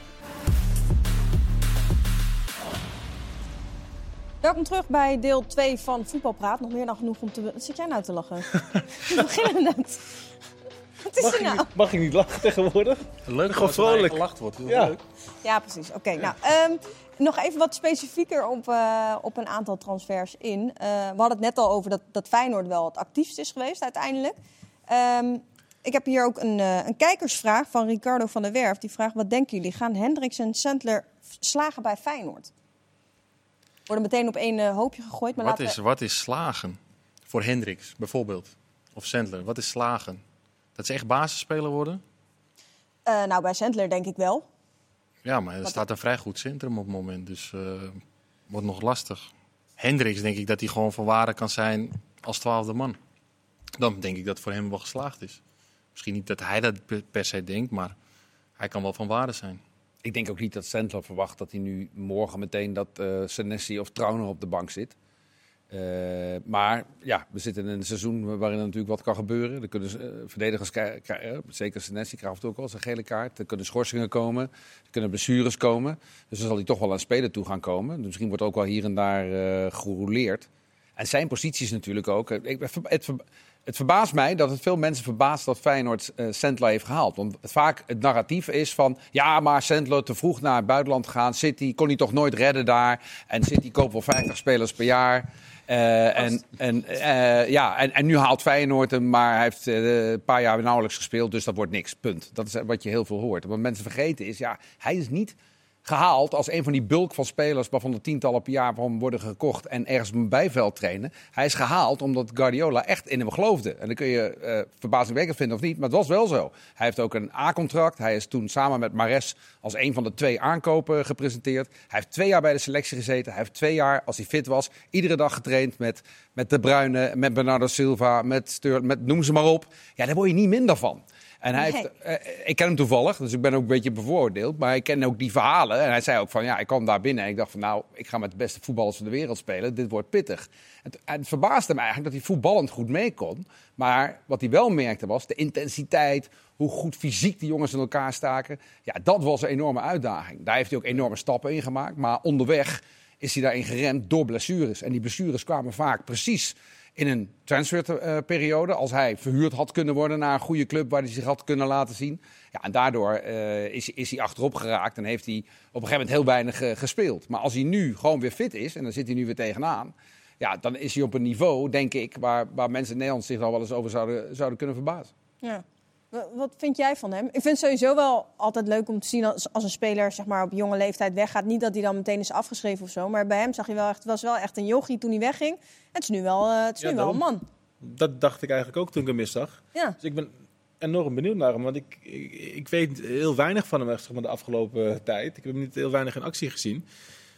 Welkom terug bij deel 2 van Voetbalpraat. Nog meer dan genoeg om te... Wat zit jij nou te lachen? We beginnen net. Wat is Mag, er ik nou? niet, mag ik niet lachen tegenwoordig? Leuk Gewoon er vrolijk. gelacht wordt. Dat is Ja. leuk. Ja, precies. Oké, nou, ehm, nog even wat specifieker op, eh, op een aantal transfers in. Eh, we hadden het net al over dat, dat Feyenoord wel het actiefst is geweest uiteindelijk. Ehm, ik heb hier ook een, eh, een kijkersvraag van Ricardo van der Werf. Die vraagt, wat denken jullie? Gaan Hendricks en Sandler slagen bij Feyenoord? Worden meteen op één eh, hoopje gegooid. Maar Wat laten is, we... wat is slagen? Voor Hendricks bijvoorbeeld. Of Sandler. Wat is slagen? Dat ze echt basisspeler worden? Eh, nou, bij Sandler denk ik wel. Ja, maar er Wat- staat een vrij goed centrum op het moment. Dus eh wordt nog lastig. Hendricks denk ik dat hij gewoon van waarde kan zijn als twaalfde man. Dan denk ik dat voor hem wel geslaagd is. Misschien niet dat hij dat per se denkt, maar hij kan wel van waarde zijn. Ik denk ook niet dat Sandler verwacht dat hij nu morgen meteen dat eh Senesi of Trauner op de bank zit. Eh, maar ja, we zitten in een seizoen waarin er natuurlijk wat kan gebeuren. Er kunnen eh, verdedigers krijgen, zeker Senesi krijgt ook eens een gele kaart. Er kunnen schorsingen komen, er kunnen blessures komen. Dus dan zal hij toch wel aan spelen toe gaan komen. Dus misschien wordt ook wel hier en daar eh gerouleerd. En zijn positie is natuurlijk ook. Ik, het verbaast mij dat het veel mensen verbaast dat Feyenoord eh Sandler heeft gehaald. Want vaak het narratief is van. Ja, maar Sandler te vroeg naar het buitenland gegaan. City kon hij toch nooit redden daar. En City koopt wel 50 spelers per jaar. Eh, en, en, eh, ja, en, en nu haalt Feyenoord hem, maar hij heeft een paar jaar nauwelijks gespeeld. Dus dat wordt niks. Punt. Dat is wat je heel veel hoort. Wat mensen vergeten is, ja, hij is niet gehaald als een van die bulk van spelers waarvan er tientallen per jaar van worden gekocht en ergens een bijveld trainen. Hij is gehaald omdat Guardiola echt in hem geloofde. En dan kun je eh verbazingwekkend vinden of niet, maar het was wel zo. Hij heeft ook een A-contract. Hij is toen samen met Mares als een van de twee aankopen gepresenteerd. Hij heeft twee jaar bij de selectie gezeten. Hij heeft twee jaar, als hij fit was, iedere dag getraind met, met De Bruyne, met Bernardo Silva, met met noem ze maar op. Ja, daar word je niet minder van. En hij Nee. heeft, eh, ik ken hem toevallig, dus ik ben ook een beetje bevooroordeeld. Maar ik ken ook die verhalen. En hij zei ook van, ja, ik kwam daar binnen en ik dacht van, nou, ik ga met de beste voetballers van de wereld spelen. Dit wordt pittig. En het, en het verbaasde me eigenlijk dat hij voetballend goed mee kon. Maar wat hij wel merkte was de intensiteit, hoe goed fysiek die jongens in elkaar staken. Ja, dat was een enorme uitdaging. Daar heeft hij ook enorme stappen in gemaakt. Maar onderweg is hij daarin geremd door blessures. En die blessures kwamen vaak precies in een transferperiode. Als hij verhuurd had kunnen worden naar een goede club waar hij zich had kunnen laten zien. Ja, en daardoor eh, is, is hij achterop geraakt en heeft hij op een gegeven moment heel weinig eh, gespeeld. Maar als hij nu gewoon weer fit is, en dan zit hij nu weer tegenaan. Ja, dan is hij op een niveau, denk ik, waar, waar mensen in Nederland zich al wel eens over zouden, zouden kunnen verbazen. Ja. Wa- Wat vind jij van hem? Ik vind het sowieso wel altijd leuk om te zien als, als een speler zeg maar, op jonge leeftijd weggaat. Niet dat hij dan meteen is afgeschreven of zo. Maar bij hem zag je wel echt, het was wel echt een jochie toen hij wegging. Het is nu wel, eh, het is Ja, nu wel een man. Dat dacht ik eigenlijk ook toen ik hem miszag. Ja. Dus ik ben enorm benieuwd naar hem. Want ik, ik, ik weet heel weinig van hem echt, zeg maar, de afgelopen tijd. Ik heb hem niet heel weinig in actie gezien.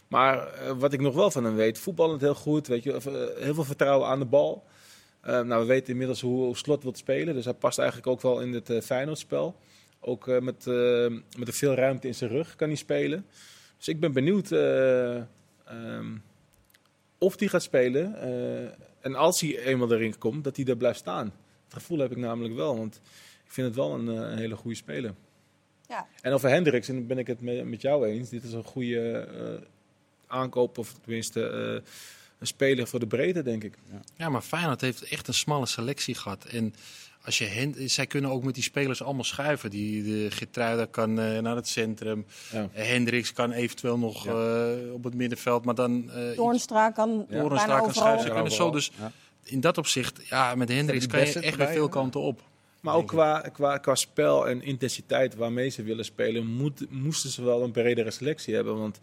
Maar eh, wat ik nog wel van hem weet, voetballend heel goed. Weet je, eh, heel veel vertrouwen aan de bal. Eh, nou, we weten inmiddels hoe, hoe Slot wil spelen. Dus hij past eigenlijk ook wel in het uh, Feyenoordspel. Ook eh, met, eh, met veel ruimte in zijn rug kan hij spelen. Dus ik ben benieuwd eh, ehm, of hij gaat spelen. en als hij eenmaal erin komt, dat hij er blijft staan. Het gevoel heb ik namelijk wel, want ik vind het wel een, een hele goede speler. Ja. En over Hendricks, en ben ik het met, met jou eens. Dit is een goede aankoop, of tenminste een speler voor de breedte, denk ik. Ja, maar Feyenoord heeft echt een smalle selectie gehad. En als je hen, zij kunnen ook met die spelers allemaal schuiven. Die, de Gertruida kan eh, naar het centrum. Ja. Eh, Hendricks kan eventueel nog eh, op het middenveld. Maar dan eh Doornstra kan Ja. Doornstra kan schuiven. Ze kunnen zo dus Ja. in dat opzicht, ja, met Hendricks die kan je echt weer veel kanten op. Maar ook qua, qua, qua spel en intensiteit waarmee ze willen spelen, moet, moesten ze wel een bredere selectie hebben. Want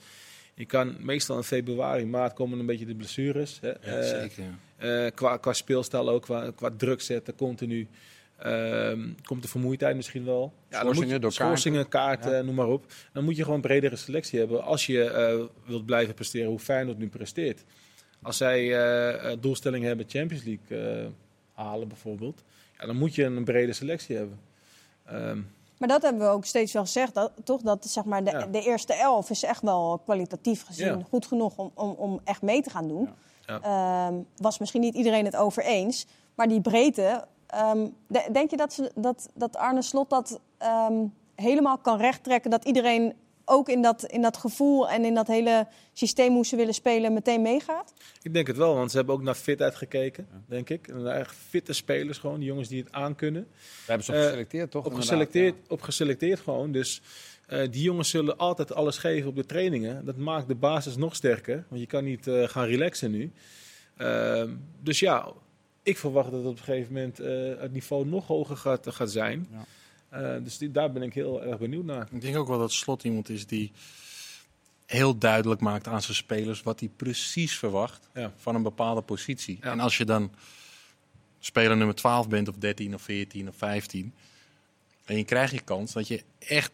je kan meestal in februari, maart komen een beetje de blessures. Hè. Eh, zeker. Eh, qua, qua speelstijl ook, qua, qua druk zetten, continu. Ehm, komt de vermoeidheid misschien wel. Ja, moet Schorsingen kaarten. noem maar op. Dan moet je gewoon een bredere selectie hebben als je eh, wilt blijven presteren hoe Feyenoord nu presteert. Als zij eh, doelstellingen hebben Champions League halen bijvoorbeeld, ja, dan moet je een brede selectie hebben. Ehm, Maar dat hebben we ook steeds wel gezegd, dat, toch? Dat zeg maar, de, Ja. de eerste elf is echt wel kwalitatief gezien Ja. goed genoeg om, om, om echt mee te gaan doen. Ja. Ehm, was misschien niet iedereen het over eens. Maar die breedte, de- denk je dat, ze, dat, dat Arne Slot dat ehm, helemaal kan rechttrekken? Dat iedereen ook in dat, in dat gevoel en in dat hele systeem hoe ze willen spelen meteen meegaat? ik denk het wel, want ze hebben ook naar fitheid gekeken, denk ik. En naar echt fitte spelers gewoon, die jongens die het aankunnen. We hebben ze op Eh, geselecteerd, toch? Op geselecteerd, op geselecteerd gewoon. Dus eh, die jongens zullen altijd alles geven op de trainingen. Dat maakt de basis nog sterker. Want je kan niet eh, gaan relaxen nu. Ehm, dus ja, ik verwacht dat op een gegeven moment eh, het niveau nog hoger gaat, gaat zijn. Ja. Eh, dus die- daar ben ik heel erg benieuwd naar. Ik denk ook wel dat Slot iemand is die heel duidelijk maakt aan zijn spelers wat hij precies verwacht Ja. van een bepaalde positie. Ja. En als je dan speler nummer 12 bent, of 13 of 14 of 15, en je krijgt je kans dat je echt,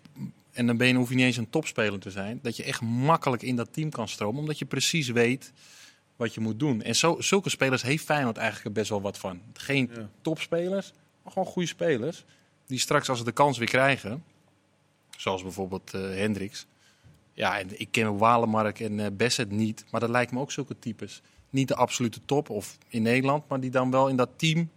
en dan ben je, hoef je niet eens een topspeler te zijn, dat je echt makkelijk in dat team kan stromen, omdat je precies weet wat je moet doen. En zo, zulke spelers heeft Feyenoord eigenlijk best wel wat van. Geen Ja. topspelers, maar gewoon goede spelers. Die straks als ze de kans weer krijgen, zoals bijvoorbeeld eh Hendricks. Ja, en ik ken Walemark en eh Bassett niet, maar dat lijkt me ook zulke types. Niet de absolute top of in Nederland, maar die dan wel in dat team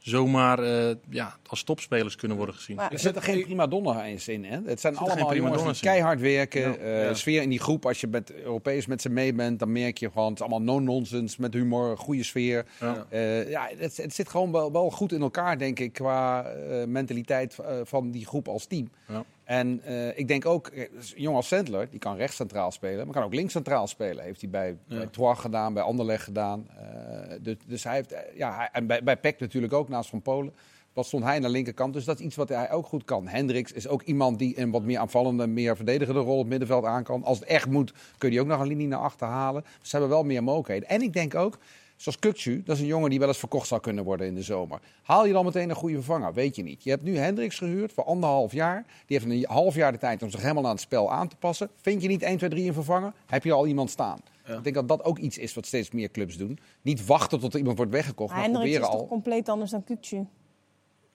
zomaar eh, ja, als topspelers kunnen worden gezien. Maar- Er zitten geen prima donna eens in. Hè? Het zijn allemaal geen jongens die keihard werken. Ja. eh, Ja. Sfeer in die groep, als je met Europees met ze mee bent, dan merk je gewoon, het is allemaal no-nonsense, met humor, goede sfeer. Ja. Eh, ja, het, het zit gewoon wel, wel goed in elkaar, denk ik, qua mentaliteit van die groep als team. Ja. En eh, ik denk ook, eh, een jongen als Sandler, die kan rechts centraal spelen, maar kan ook links centraal spelen. Heeft hij bij, Ja. bij Troyes gedaan, bij Anderlecht gedaan. Eh, dus, dus hij heeft, ja, hij- en bij, bij PEC natuurlijk ook, naast Van Polen. Wat stond hij aan de linkerkant? Dus dat is iets wat hij ook goed kan. Hendricks is ook iemand die een wat meer aanvallende, meer verdedigende rol op het middenveld aan kan. Als het echt moet, kun je ook nog een linie naar achter halen. Ze hebben wel meer mogelijkheden. En ik denk ook, zoals Kukcu, dat is een jongen die wel eens verkocht zou kunnen worden in de zomer. Haal je dan meteen een goede vervanger? Weet je niet. Je hebt nu Hendricks gehuurd voor anderhalf jaar. Die heeft een half jaar de tijd om zich helemaal aan het spel aan te passen. Vind je niet 1, 2, 3 een vervanger? Heb je al iemand staan? Ja. Ik denk dat dat ook iets is wat steeds meer clubs doen. Niet wachten tot er iemand wordt weggekocht, Maar maar Hendricks is proberen toch al. compleet anders dan Kukcu? Nee,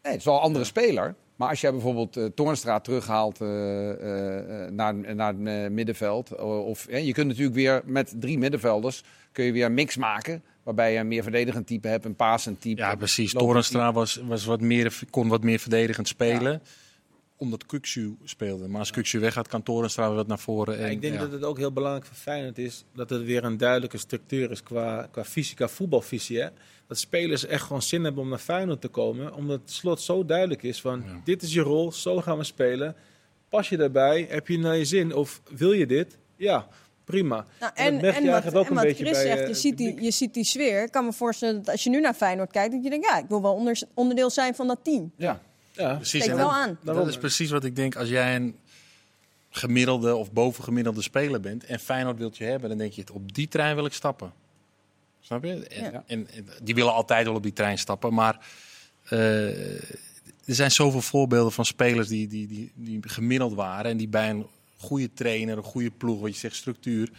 het is wel een andere speler. Maar als jij bijvoorbeeld uh, Toornstra terughaalt uh, uh, naar, naar het middenveld. Of, je kunt natuurlijk weer met drie middenvelders kun je weer een mix maken. Waarbij je een meer verdedigend type hebt, een passend type. Ja, precies. Toornstra was, was wat meer, kon wat meer verdedigend spelen. Ja. Omdat Kuksu speelde. Maar als Kuksu weggaat, kan Toornstra wat naar voren. En, ik denk ja. dat het ook heel belangrijk voor Feyenoord is... dat er weer een duidelijke structuur is qua, qua fysica voetbalvisie. Hè? dat spelers echt gewoon zin hebben om naar Feyenoord te komen. Omdat het slot zo duidelijk is van, ja. dit is je rol, zo gaan we spelen. Pas je daarbij, heb je naar je zin of wil je dit? Ja, prima. Nou, en, en, en, wat, en wat Chris bij, zegt, je, uh, ziet die, je ziet die sfeer. Ik kan me voorstellen dat als je nu naar Feyenoord kijkt, dat je denkt, ja, ik wil wel onder, onderdeel zijn van dat team. Ja, ja. precies. Kijk wel aan. Dat is precies wat ik denk. Als jij een gemiddelde of bovengemiddelde speler bent en Feyenoord wilt je hebben, dan denk je, op die trein wil ik stappen. Snap je? En, ja. en, en, die willen altijd wel op die trein stappen. Maar uh, er zijn zoveel voorbeelden van spelers die, die, die, die gemiddeld waren. En die bij een goede trainer, een goede ploeg, wat je zegt, structuur.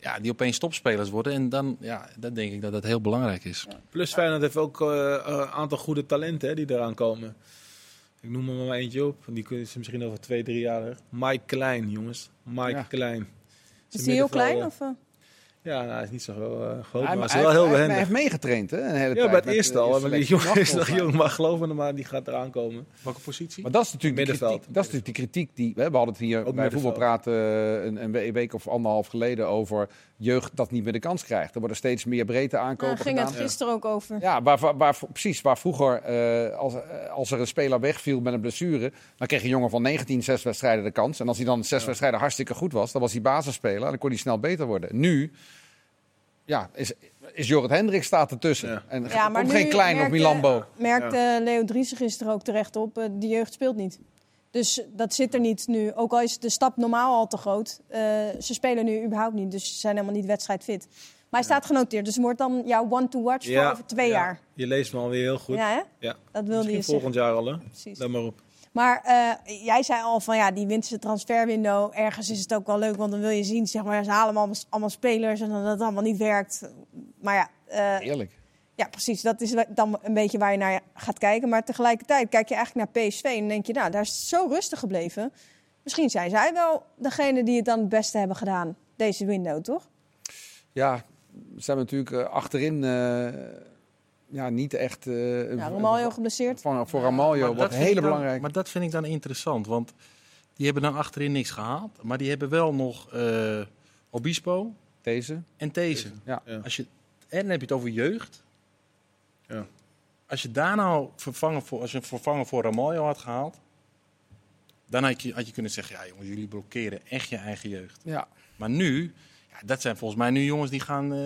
Ja, die opeens topspelers worden. En dan, ja, dan denk ik dat dat heel belangrijk is. Ja. Plus Feyenoord heeft ook een uh, aantal goede talenten hè, die eraan komen. Ik noem er maar eentje op. Die is misschien over twee, drie jaar. Mike Klein, jongens. Mike ja. Klein. Is hij heel klein? Of, uh? Ja, nou, hij is niet zo uh, groot, hij, maar hij, is wel heel behendig. hij heeft meegetraind, hè? Een hele ja, tijd bij het met, eerste al. Maar die jongen is nog jong. maar geloof me maar, die gaat eraan komen. Welke positie? Maar dat is natuurlijk, de Middenveld. kritiek, dat is natuurlijk de kritiek die... We hadden het hier Ook bij middenveld. voetbalpraten uh, een, een week of anderhalf geleden over jeugd dat niet meer de kans krijgt. Er worden steeds meer breedte Daar aankopen Nou, ging gedaan. het gisteren ook over. Ja, waar, waar, waar- precies. Waar vroeger, eh, als, eh, als er een speler wegviel met een blessure, dan kreeg een jongen van 19 zes wedstrijden de kans. En als hij dan zes wedstrijden hartstikke goed was, dan was hij basisspeler en dan kon hij snel beter worden. Nu ja, is, is Jorrit Hendricks staat ertussen. Ja. En Ja, maar geen klein of merkte- Milambo. Merkte Leo Driessen gisteren ook terecht op. eh, de jeugd speelt niet. Dus dat zit er niet nu. Ook al is de stap normaal al te groot. eh, ze spelen nu überhaupt niet. Dus ze zijn helemaal niet wedstrijdfit. Maar hij staat genoteerd. Dus het wordt dan jouw one to watch voor over twee ja. jaar. Je leest me alweer heel goed. Ja, hè? Ja. Dat wilde Misschien je zeggen. volgend jaar al, hè? Precies. Let maar op. Maar eh, jij zei al van ja, die winterse transferwindow. Ergens is het ook wel leuk, want dan wil je zien, zeg maar, ze halen allemaal, allemaal spelers en dan dat het allemaal niet werkt. Maar ja, eh, Eerlijk. Ja, precies. Dat is dan een beetje waar je naar gaat kijken. Maar tegelijkertijd kijk je eigenlijk naar PSV en dan denk je, nou, daar is het zo rustig gebleven. Misschien zijn zij wel degene die het dan het beste hebben gedaan, deze window, toch? Ja, ze hebben natuurlijk eh, achterin eh, ja, niet echt... eh, Ja, Romario geblesseerd. Van, voor Ramaljo vind hele dan- belangrijk. Maar dat vind ik dan interessant, want die hebben dan achterin niks gehaald. Maar die hebben wel nog eh, Obispo Deze. en These. Ja. Ja. Als je, en dan heb je het over jeugd. Ja. Als je daar nou vervangen voor, als je een vervanger voor Ramaljo had gehaald, dan had je, had je kunnen zeggen, ja jongens, jullie blokkeren echt je eigen jeugd. Ja. Maar nu, ja, dat zijn volgens mij nu jongens die gaan, eh,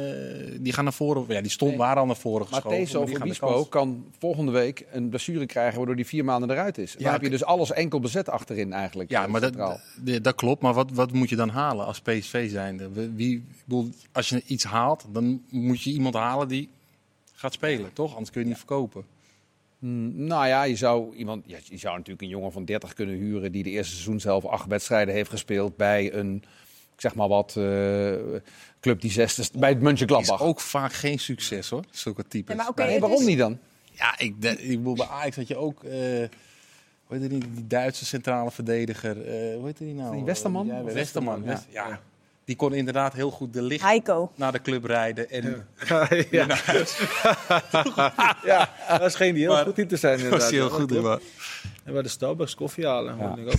die gaan naar voren. Ja, die stond, Nee. waren al naar voren geschoven. Maar of die gaan de Obispo kans- kan volgende week een blessure krijgen waardoor die vier maanden eruit is. Dan Ja, heb je dus alles enkel bezet achterin eigenlijk. Ja, eh, maar dat, dat, klopt. Maar wat, wat moet je dan halen als PSV zijnde? Wie, als je iets haalt, dan moet je iemand halen die gaat spelen, toch? Anders kun je niet verkopen. Mm, nou ja, je zou, iemand, ja, je zou natuurlijk een jongen van 30 kunnen huren die de eerste seizoen zelf acht wedstrijden heeft gespeeld bij een, ik zeg maar wat, eh, club die zesde, bij het Is Mönchengladbach. ook vaak geen succes hoor, zulke types. Ja, maar Nee, waarom is- niet dan? Ja, ik, de- ik bedoel, bij Ajax had je ook, eh hoe heet die, die Duitse centrale verdediger, eh hoe heet die nou? Die Westerman? Ja, Westerman, Westerman, West- ja. Die kon inderdaad heel goed de licht Heiko. naar de club rijden. En ja. ja, dat is geen die heel Maar- goed in te zijn inderdaad. was heel Ja, goed dat in. maar- En bij de Starbucks koffie halen. Ja. ik ook.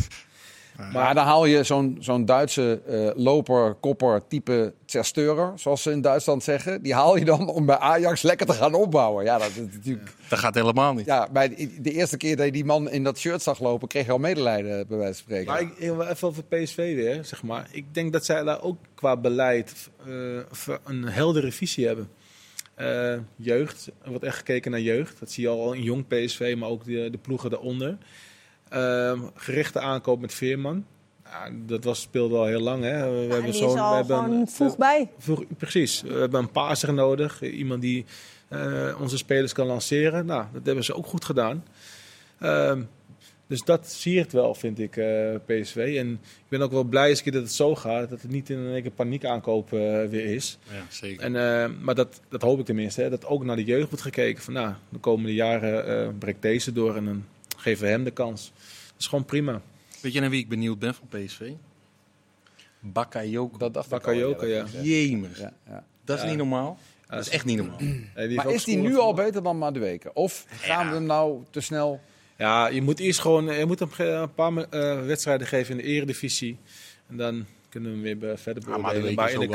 Maar dan haal je zo'n zo'n Duitse eh, loper, kopper, type Zersteurer, zoals ze in Duitsland zeggen. Die haal je dan om bij Ajax lekker te gaan opbouwen. Ja, dat is natuurlijk... Dat gaat helemaal niet. Ja, bij de, de eerste keer dat je die man in dat shirt zag lopen, kreeg je al medelijden, bij wijze van spreken. Maar ik, even over PSV weer, zeg maar. Ik denk dat zij daar ook qua beleid eh, een heldere visie hebben. Eh, jeugd, er wordt echt gekeken naar jeugd. Dat zie je al in jong PSV, maar ook de, de ploegen daaronder. Ehm, gerichte aankoop met Veerman. Ja, dat was, speelde al heel lang. Hè. We, Ja, hebben die is zo'n- we al hebben een- vroeg bij. Vroeg- precies. We hebben een paaser nodig. Iemand die eh, onze spelers kan lanceren. Nou, dat hebben ze ook goed gedaan. Ehm, dus dat siert wel, vind ik, eh, PSV. En ik ben ook wel blij eens dat het zo gaat. Dat het niet in een één keer paniek aankoop eh, weer is. Ja, zeker. En, eh, maar dat, dat hoop ik tenminste. Hè, dat ook naar de jeugd wordt gekeken. Van nou, de komende jaren eh breekt deze door. En dan geven we hem de kans. Is gewoon prima. Weet je naar wie ik benieuwd ben van PSV? Bakayoko. Dat dacht Bakayoko, ik al, ja. Jemig. ja, ja. Dat is Ja. niet normaal. Dat is echt niet normaal. Maar is die nu al beter dan Madueke? Of gaan we hem nou te snel... Ja, je moet eerst gewoon je moet hem een paar eh, wedstrijden geven in de eredivisie. En dan kunnen we hem weer verder Ah, beoordelen. week maar in de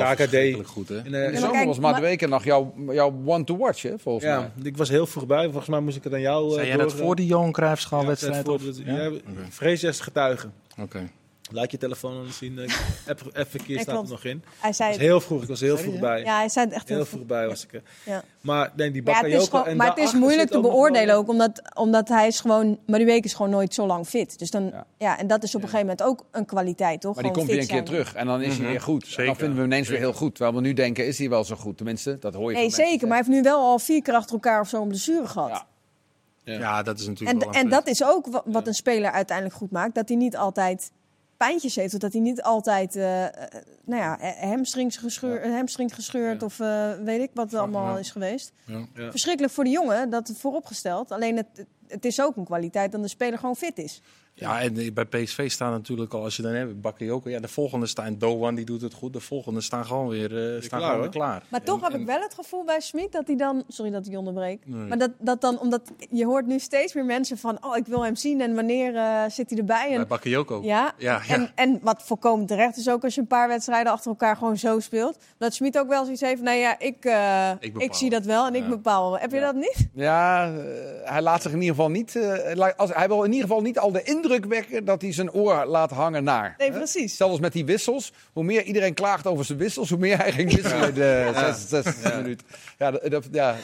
KKD... goed, hè? In de, Ja, zomer was Madueke nog jouw, jouw one to watch, hè, volgens ja, mij. ik was heel vroeg bij. Volgens mij moest ik het aan jou eh, Zei jij dat voor die Johan Cruijffschaal Ja, wedstrijd? voor de- Ja? ja, Oké. Vrees is getuige. Oké. Laat je telefoon anders zien. Heb even verkeer staat er nog in. Hij Ik zei was het. heel vroeg. Ik was heel vroeg bij. Ja, hij zei het echt heel, vroeg bij was ik er. Ja. Maar nee, die Maar ja, het is, Bakayoko... gewoon, en maar het is moeilijk te beoordelen ook, omdat, omdat hij is gewoon... Madueke is gewoon nooit zo lang fit. Dus dan, ja. Ja. en dat is op een gegeven moment ook een kwaliteit, toch? Maar die Gewoon komt weer een keer zijn. terug. En dan is hij Mhm. weer goed. Zeker. dan vinden we hem ineens weer heel goed. Terwijl we nu denken, is hij wel zo goed? Tenminste, dat hoor je Nee, zeker. Maar hij heeft nu wel al vier keer achter elkaar of zo een blessure gehad. Ja. Ja. Ja, dat is natuurlijk En, en dat is ook wa- wat een speler uiteindelijk goed maakt. Dat hij niet altijd pijntjes heeft. Of dat hij niet altijd eh, nou ja, hamstrings gescheurd, hamstring gescheurd Ja. of eh, weet ik wat er allemaal is geweest. Verschrikkelijk voor de jongen, dat vooropgesteld. Alleen het, het is ook een kwaliteit dat de speler gewoon fit is. Ja, en bij PSV staan natuurlijk al, als je dan hebt, Bakayoko. Ja, de volgende staan Doan, die doet het goed. De volgende staan gewoon weer, eh, staan klaar, gewoon weer klaar. Maar toch En- heb en- ik wel het gevoel bij Smit dat hij dan... Sorry dat ik je onderbreek. Nee. Maar dat, dat dan, omdat je hoort nu steeds meer mensen van... Oh, ik wil hem zien en wanneer eh, zit hij erbij? Bij En, Bakayoko. ja, Ja, ja. En, en wat volkomen terecht is ook als je een paar wedstrijden achter elkaar gewoon zo speelt. Dat Smit ook wel zoiets heeft. Nou ja, ik, eh, Ik zie dat wel en ik bepaal. Heb je dat niet? Ja, hij laat zich in ieder geval niet. eh, als, hij wil in ieder geval niet al de indruk wekken dat hij zijn oor laat hangen naar. Nee, hè? precies. Zelfs met die wissels. Hoe meer iedereen klaagt over zijn wissels, hoe meer hij ging wisselen in de 66 minuut. Ja, dat, dat- ja.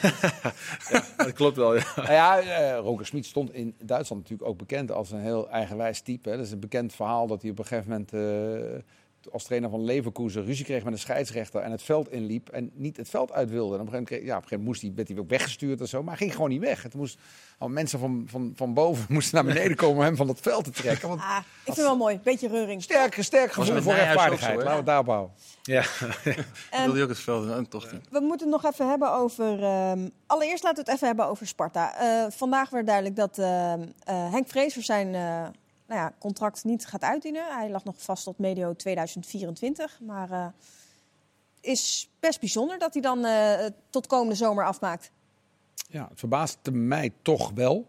Dat klopt wel, ja. Nou ja, eh, Roger Smit stond in Duitsland natuurlijk ook bekend als een heel eigenwijs type. Hè. Dat is een bekend verhaal dat hij op een gegeven moment eh, als trainer van Leverkusen ruzie kreeg met een scheidsrechter en het veld inliep en niet het veld uit wilde. En op een gegeven moment, ja, op een gegeven moment moest hij, werd hij ook weggestuurd en zo, maar hij ging gewoon niet weg. Het moest, al mensen van, van, van boven moesten naar beneden komen om hem van het veld te trekken. Want Ah, ik vind het wel mooi. Beetje reuring. sterk, sterk gevoel voor rechtvaardigheid. Laten we het daarop houden. ja. En wilde je ook het veld en toch niet. we moeten het nog even hebben over... ehm, allereerst laten we het even hebben over Sparta. Eh, vandaag werd duidelijk dat ehm, eh, Henk Vrees voor zijn eh, nou ja, contract niet gaat uitdienen. Hij lag nog vast tot medio 2024. Maar eh is best bijzonder dat hij dan eh, tot komende zomer afmaakt. Ja, het verbaasde mij toch wel.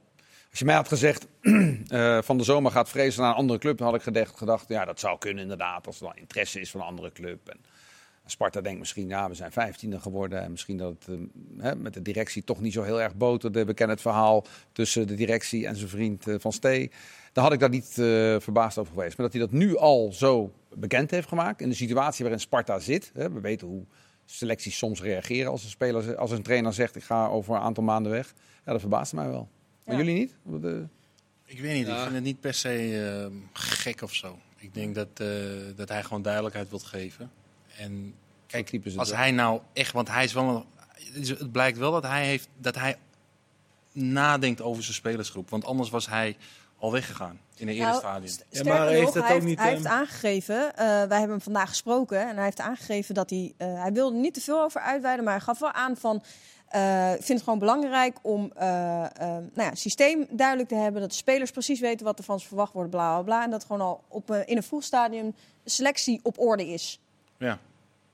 Als je mij had gezegd, eh, van de zomer gaat Vrezen naar een andere club, dan had ik gedacht, gedacht, ja, dat zou kunnen inderdaad, als er dan interesse is van een andere club. En Sparta denkt misschien, ja, we zijn vijftiende geworden en misschien dat het met de directie toch niet zo heel erg boterde. We kennen het verhaal tussen de directie en zijn vriend Van Stee. Dan had ik daar niet eh, verbaasd over geweest. Maar dat hij dat nu al zo bekend heeft gemaakt, in de situatie waarin Sparta zit. Hè, we weten hoe selecties soms reageren als een, speler, als een trainer zegt, ik ga over een aantal maanden weg. Ja, dat verbaasde mij wel. Maar Ja. jullie niet? Eh, Ik weet niet, ik vind het niet per se eh, gek of zo. Ik denk dat, eh, dat hij gewoon duidelijkheid wil geven. En Kijk, type is het als wel. hij nou echt, want hij is wel een, het blijkt wel dat hij heeft, dat hij nadenkt over zijn spelersgroep. Want anders was hij al weggegaan in een eerder Nou, stadium. st- Ja, sterker maar heeft nog, het hij, ook heeft, niet, hij ehm, heeft aangegeven, eh, wij hebben hem vandaag gesproken, en hij heeft aangegeven dat hij, eh, hij wilde niet te veel over uitweiden, maar hij gaf wel aan van, eh, ik vind het gewoon belangrijk om nou ja, het systeem duidelijk te hebben, dat de spelers precies weten wat er van ze verwacht wordt, bla bla bla, en dat gewoon al op, in een vroeg stadium de selectie op orde is. Ja.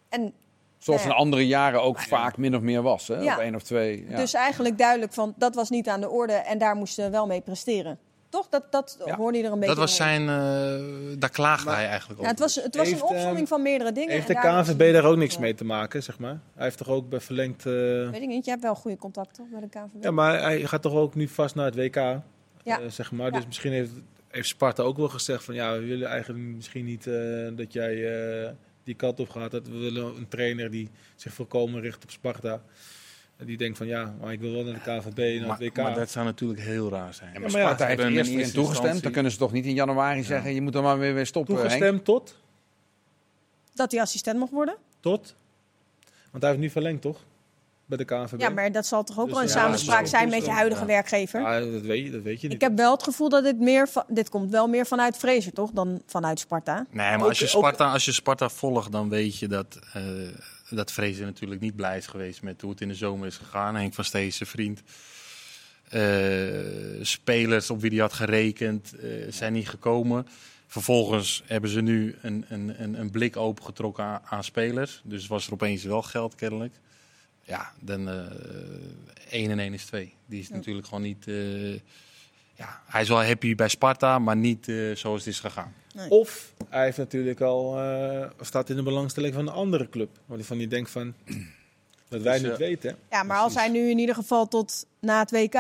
En Zoals in andere jaren ook vaak min of meer was. Hè? Ja. Op één of twee. Ja. dus eigenlijk duidelijk van, dat was niet aan de orde en daar moesten we wel mee presteren. Toch? Dat, dat Ja. hoorde je er een beetje Dat was zijn, eh, daar klaagde hij eigenlijk Ja, over. het was, het was Heeft, een opzomming ehm, van meerdere dingen. Heeft de KNVB daar ook niks mee te maken, zeg maar? Hij heeft toch ook bij verlengd... eh, Weet ik niet, je hebt wel goede contacten bij de KNVB. Ja, maar hij gaat toch ook nu vast naar het WK, Ja. eh, zeg maar. Ja. Dus misschien heeft, heeft Sparta ook wel gezegd van... ja, we willen eigenlijk misschien niet eh, dat jij eh, die kant op gaat. Dat we willen een trainer die zich volkomen richt op Sparta. En die denkt van ja, maar ik wil wel naar de KNVB, naar maar, het WK. maar dat zou natuurlijk heel raar zijn. Ja, maar Ja, maar ja, Sparta ze heeft er eerst in toegestemd. instantie- Dan kunnen ze toch niet in januari zeggen, je moet er maar weer, weer stoppen, Henk. Toegestemd tot? Dat hij assistent mag worden? Tot? Want hij heeft nu verlengd, toch? Bij de KNVB. Ja, maar dat zal toch ook Dus wel in ja, samenspraak zijn met je huidige Ja. werkgever? Ja, dat, weet je, dat weet je niet. Ik heb wel het gevoel dat dit meer van, dit komt wel meer vanuit Fraser, toch? Dan vanuit Sparta. Nee, maar Ook- als je, ook- Sparta, als je Sparta volgt, dan weet je dat, eh dat Vrezen natuurlijk niet blij is geweest met hoe het in de zomer is gegaan. Henk van Stees, zijn vriend. Eh, spelers op wie hij had gerekend eh, zijn niet gekomen. Vervolgens hebben ze nu een, een, een, een blik opengetrokken aan, aan spelers. Dus was er opeens wel geld kennelijk. Ja, dan eh 1 en 1 is 2. Die is Ja. natuurlijk gewoon niet... ja, hij is wel happy bij Sparta, maar niet zoals het is gegaan. Of hij heeft natuurlijk al, eh, staat in de belangstelling van een andere club. Waarvan hij denkt van, dat wij Dus, niet eh, weten. Ja, maar als hij nu in ieder geval tot na het WK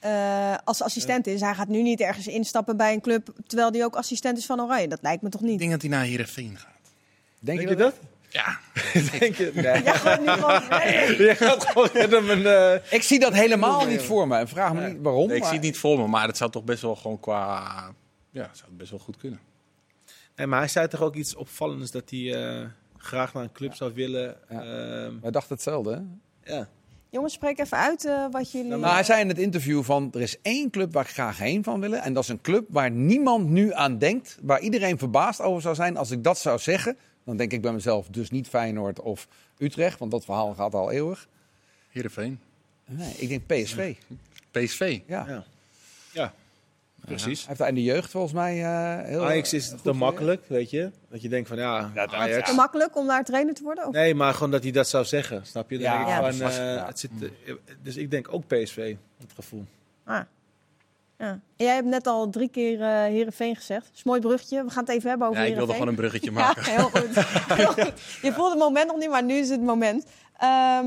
eh, als assistent is, hij gaat nu niet ergens instappen bij een club terwijl hij ook assistent is van Oranje. Dat lijkt me toch Ik niet? denk dat hij naar Heerenveen gaat. Denk, Denk je dat? Ja, Denk je? Nee. Ja, gewoon niet van- nee. Je gaat gewoon met een... eh, Ik zie dat helemaal niet voor me. En vraag me niet waarom. ik maar- zie het niet voor me, maar het zou toch best wel gewoon qua... Ja, het zou best wel goed kunnen. Nee, maar hij zei toch ook iets opvallends dat hij eh, graag naar een club zou willen. Ja. Ehm, Wij dachten hetzelfde. hè? ja. Jongens, spreek even uit eh, wat jullie... Nou, Nou, hij zei in het interview van er is één club waar ik graag heen van willen. En dat is een club waar niemand nu aan denkt. Waar iedereen verbaasd over zou zijn als ik dat zou zeggen. Dan denk ik bij mezelf dus niet Feyenoord of Utrecht. Want dat verhaal gaat al eeuwig. Heerenveen. Nee, ik denk PSV. PSV. Hij ja. Ja, precies. heeft daar in de jeugd volgens mij eh heel Ajax is goed te gereden. makkelijk, weet je. Dat je denkt van ja, Ajax. Te makkelijk om daar trainer te worden? Of? Nee, maar gewoon dat hij dat zou zeggen, snap je? Dan Ja, ja, van, eh, Ja. het zit, eh, dus ik denk ook PSV, het gevoel. Ah. Ja. En jij hebt net al drie keer eh Heerenveen gezegd. Dat is een mooi bruggetje. We gaan het even hebben over Ja, ik wilde gewoon een bruggetje Ja, maken. heel goed. Heel goed. Je voelt het moment nog niet, maar nu is het moment. Ehm,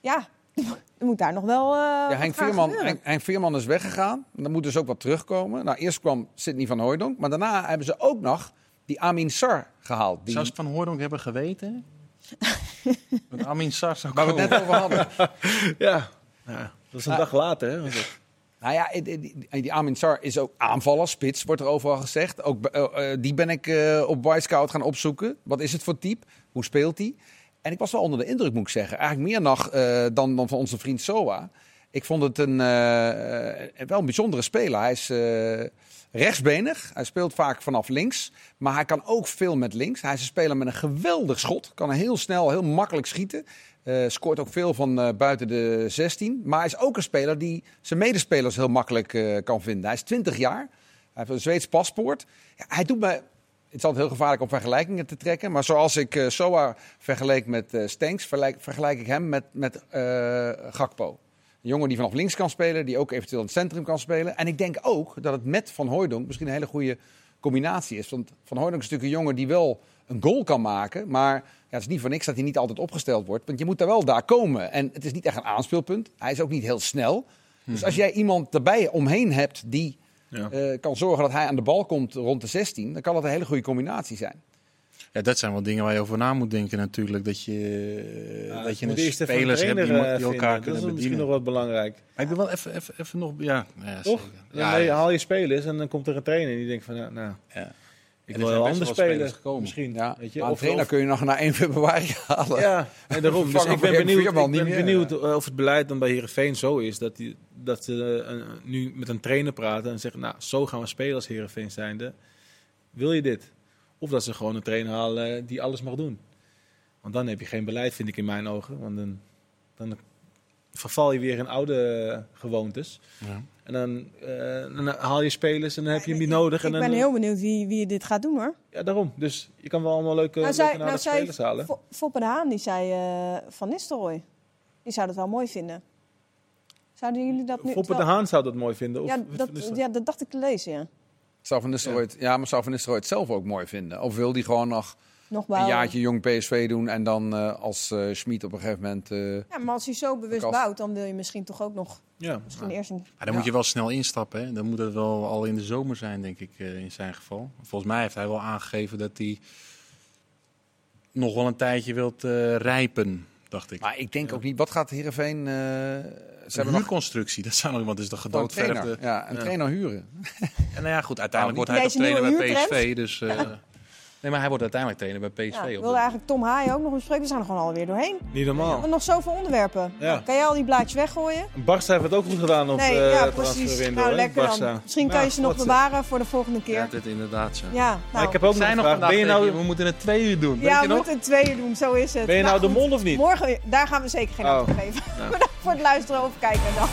ja, moet daar nog wel eh Ja, wat Henk Veerman. Henk, Henk Veerman is weggegaan. Dan moet dus ook wat terugkomen. Nou, eerst kwam Sidney van Hooijdonk. Maar daarna hebben ze ook nog die Amin Sar gehaald. Die, Zou ze Van Hooydonk hebben geweten? Want Amin Sar zou waar we het net over hadden. Ja, ja dat is een dag later. Hè. Nou ja, die, die, die Amin Sar is ook aanvaller, spits, wordt er overal gezegd. Ook, eh, eh, die ben ik eh, op White Scout gaan opzoeken. Wat is het voor type? Hoe speelt hij? En ik was wel onder de indruk, moet ik zeggen. Eigenlijk meer nog eh, dan, dan van onze vriend Soa. Ik vond het een, eh, wel een bijzondere speler. Hij is eh, rechtsbenig. Hij speelt vaak vanaf links. Maar hij kan ook veel met links. Hij is een speler met een geweldig schot. Kan heel snel, heel makkelijk schieten. Scoort ook veel van buiten de 16. Maar hij is ook een speler die zijn medespelers heel makkelijk kan vinden. Hij is 20 jaar. Hij heeft een Zweeds paspoort. Hij doet me. Het is altijd heel gevaarlijk om vergelijkingen te trekken. Maar zoals ik eh, Soa vergeleek met eh Stenks, vergelijk, vergelijk ik hem met, met eh, Gakpo. Een jongen die vanaf links kan spelen, die ook eventueel in het centrum kan spelen. En ik denk ook dat het met Van Hooijdonk misschien een hele goede combinatie is. Want Van Hooijdonk is natuurlijk een jongen die wel een goal kan maken. Maar ja, het is niet voor niks dat hij niet altijd opgesteld wordt. Want je moet daar wel daar komen. En het is niet echt een aanspeelpunt. Hij is ook niet heel snel. Dus als jij iemand erbij omheen hebt die Ja. eh, kan zorgen dat hij aan de bal komt rond de 16, dan kan dat een hele goede combinatie zijn. Ja, dat zijn wel dingen waar je over na moet denken natuurlijk. Dat je, Ja, dat je een spelers hebt die, eh, die elkaar vinden. kunnen Dat is misschien bedienen. nog wat belangrijk. Maar ik ben wel even, even, even nog... Ja, ja Toch? Ja, ja, haal je spelers en dan komt er een trainer die denkt van, nou, nou ja. Ik wil best anders wel spelen. Misschien, Ja, weet je. maar een Of- trainer of- kun je nog naar 1 februari halen. Ja, en daarom. Dus ik ben benieuwd, Veerman ik niet ben meer, benieuwd of het beleid dan bij Heerenveen zo is. Dat, die, dat ze eh, nu met een trainer praten en zeggen, nou, zo gaan we spelen als Heerenveen zijnde. Wil je dit? Of dat ze gewoon een trainer halen die alles mag doen. Want dan heb je geen beleid, vind ik in mijn ogen. Want dan, dan verval je weer in oude eh, gewoontes. Ja. En dan, eh, dan haal je spelers en dan heb je hem niet nodig. Ik en dan, ben heel benieuwd wie, wie dit gaat doen hoor. Ja, daarom. Dus je kan wel allemaal leuke, Nou, leuke nou, spelers halen. Fo- Foppe de Haan, die zei eh, Van Nistelrooy. Die zou dat wel mooi vinden. Zouden jullie dat nu... Foppe de Haan zou dat mooi vinden. Of, ja, dat, ja, dat dacht ik te lezen, ja. Zou Van Nistelrooy het- ja. maar zou Van Nistelrooy het zelf ook mooi vinden? Of wil die gewoon nog Nog een jaartje jong PSV doen en dan eh, als eh Schmid op een gegeven moment... eh, Ja, maar als hij zo bewust Kast. bouwt, dan wil je misschien toch ook nog Ja, misschien eerst een... Maar dan moet je wel snel instappen. Hè? Dan moet het wel al in de zomer zijn, denk ik, eh, in zijn geval. Volgens mij heeft hij wel aangegeven dat hij nog wel een tijdje wilt eh, rijpen, dacht ik. maar ik denk ook niet, wat gaat Heerenveen... eh ze Een huurconstructie, dat zou nog, het is de gedoodverfde... ja, een Ja. trainer huren. En nou ja, goed, uiteindelijk Nou, wordt hij toch trainer bij PSV. Dus, eh, Nee, maar hij wordt uiteindelijk trainer bij PSV. Ja, ik wilde de- eigenlijk Tom Haaien ook nog bespreken. We zijn er gewoon alweer doorheen. niet We normaal. hebben nog zoveel onderwerpen. Ja. Nou, kan jij al die blaadjes weggooien? Barça heeft het ook goed gedaan op nee, eh ja, transferwindow, precies. Nou, lekker dan. Barça. Misschien kan Nou, je ze nog ze- bewaren voor de volgende keer. Ja, dit inderdaad zo. Ja, nou, ik heb ook We nog een vraag. Ben je, nou, we moeten het twee uur doen. ja, Weet we je nog? moeten het twee uur doen, zo is het. ben je nou de goed. mol of niet? Morgen, daar gaan we zeker geen Oh. antwoord geven. Nou. Bedankt voor het luisteren of kijken. Dag.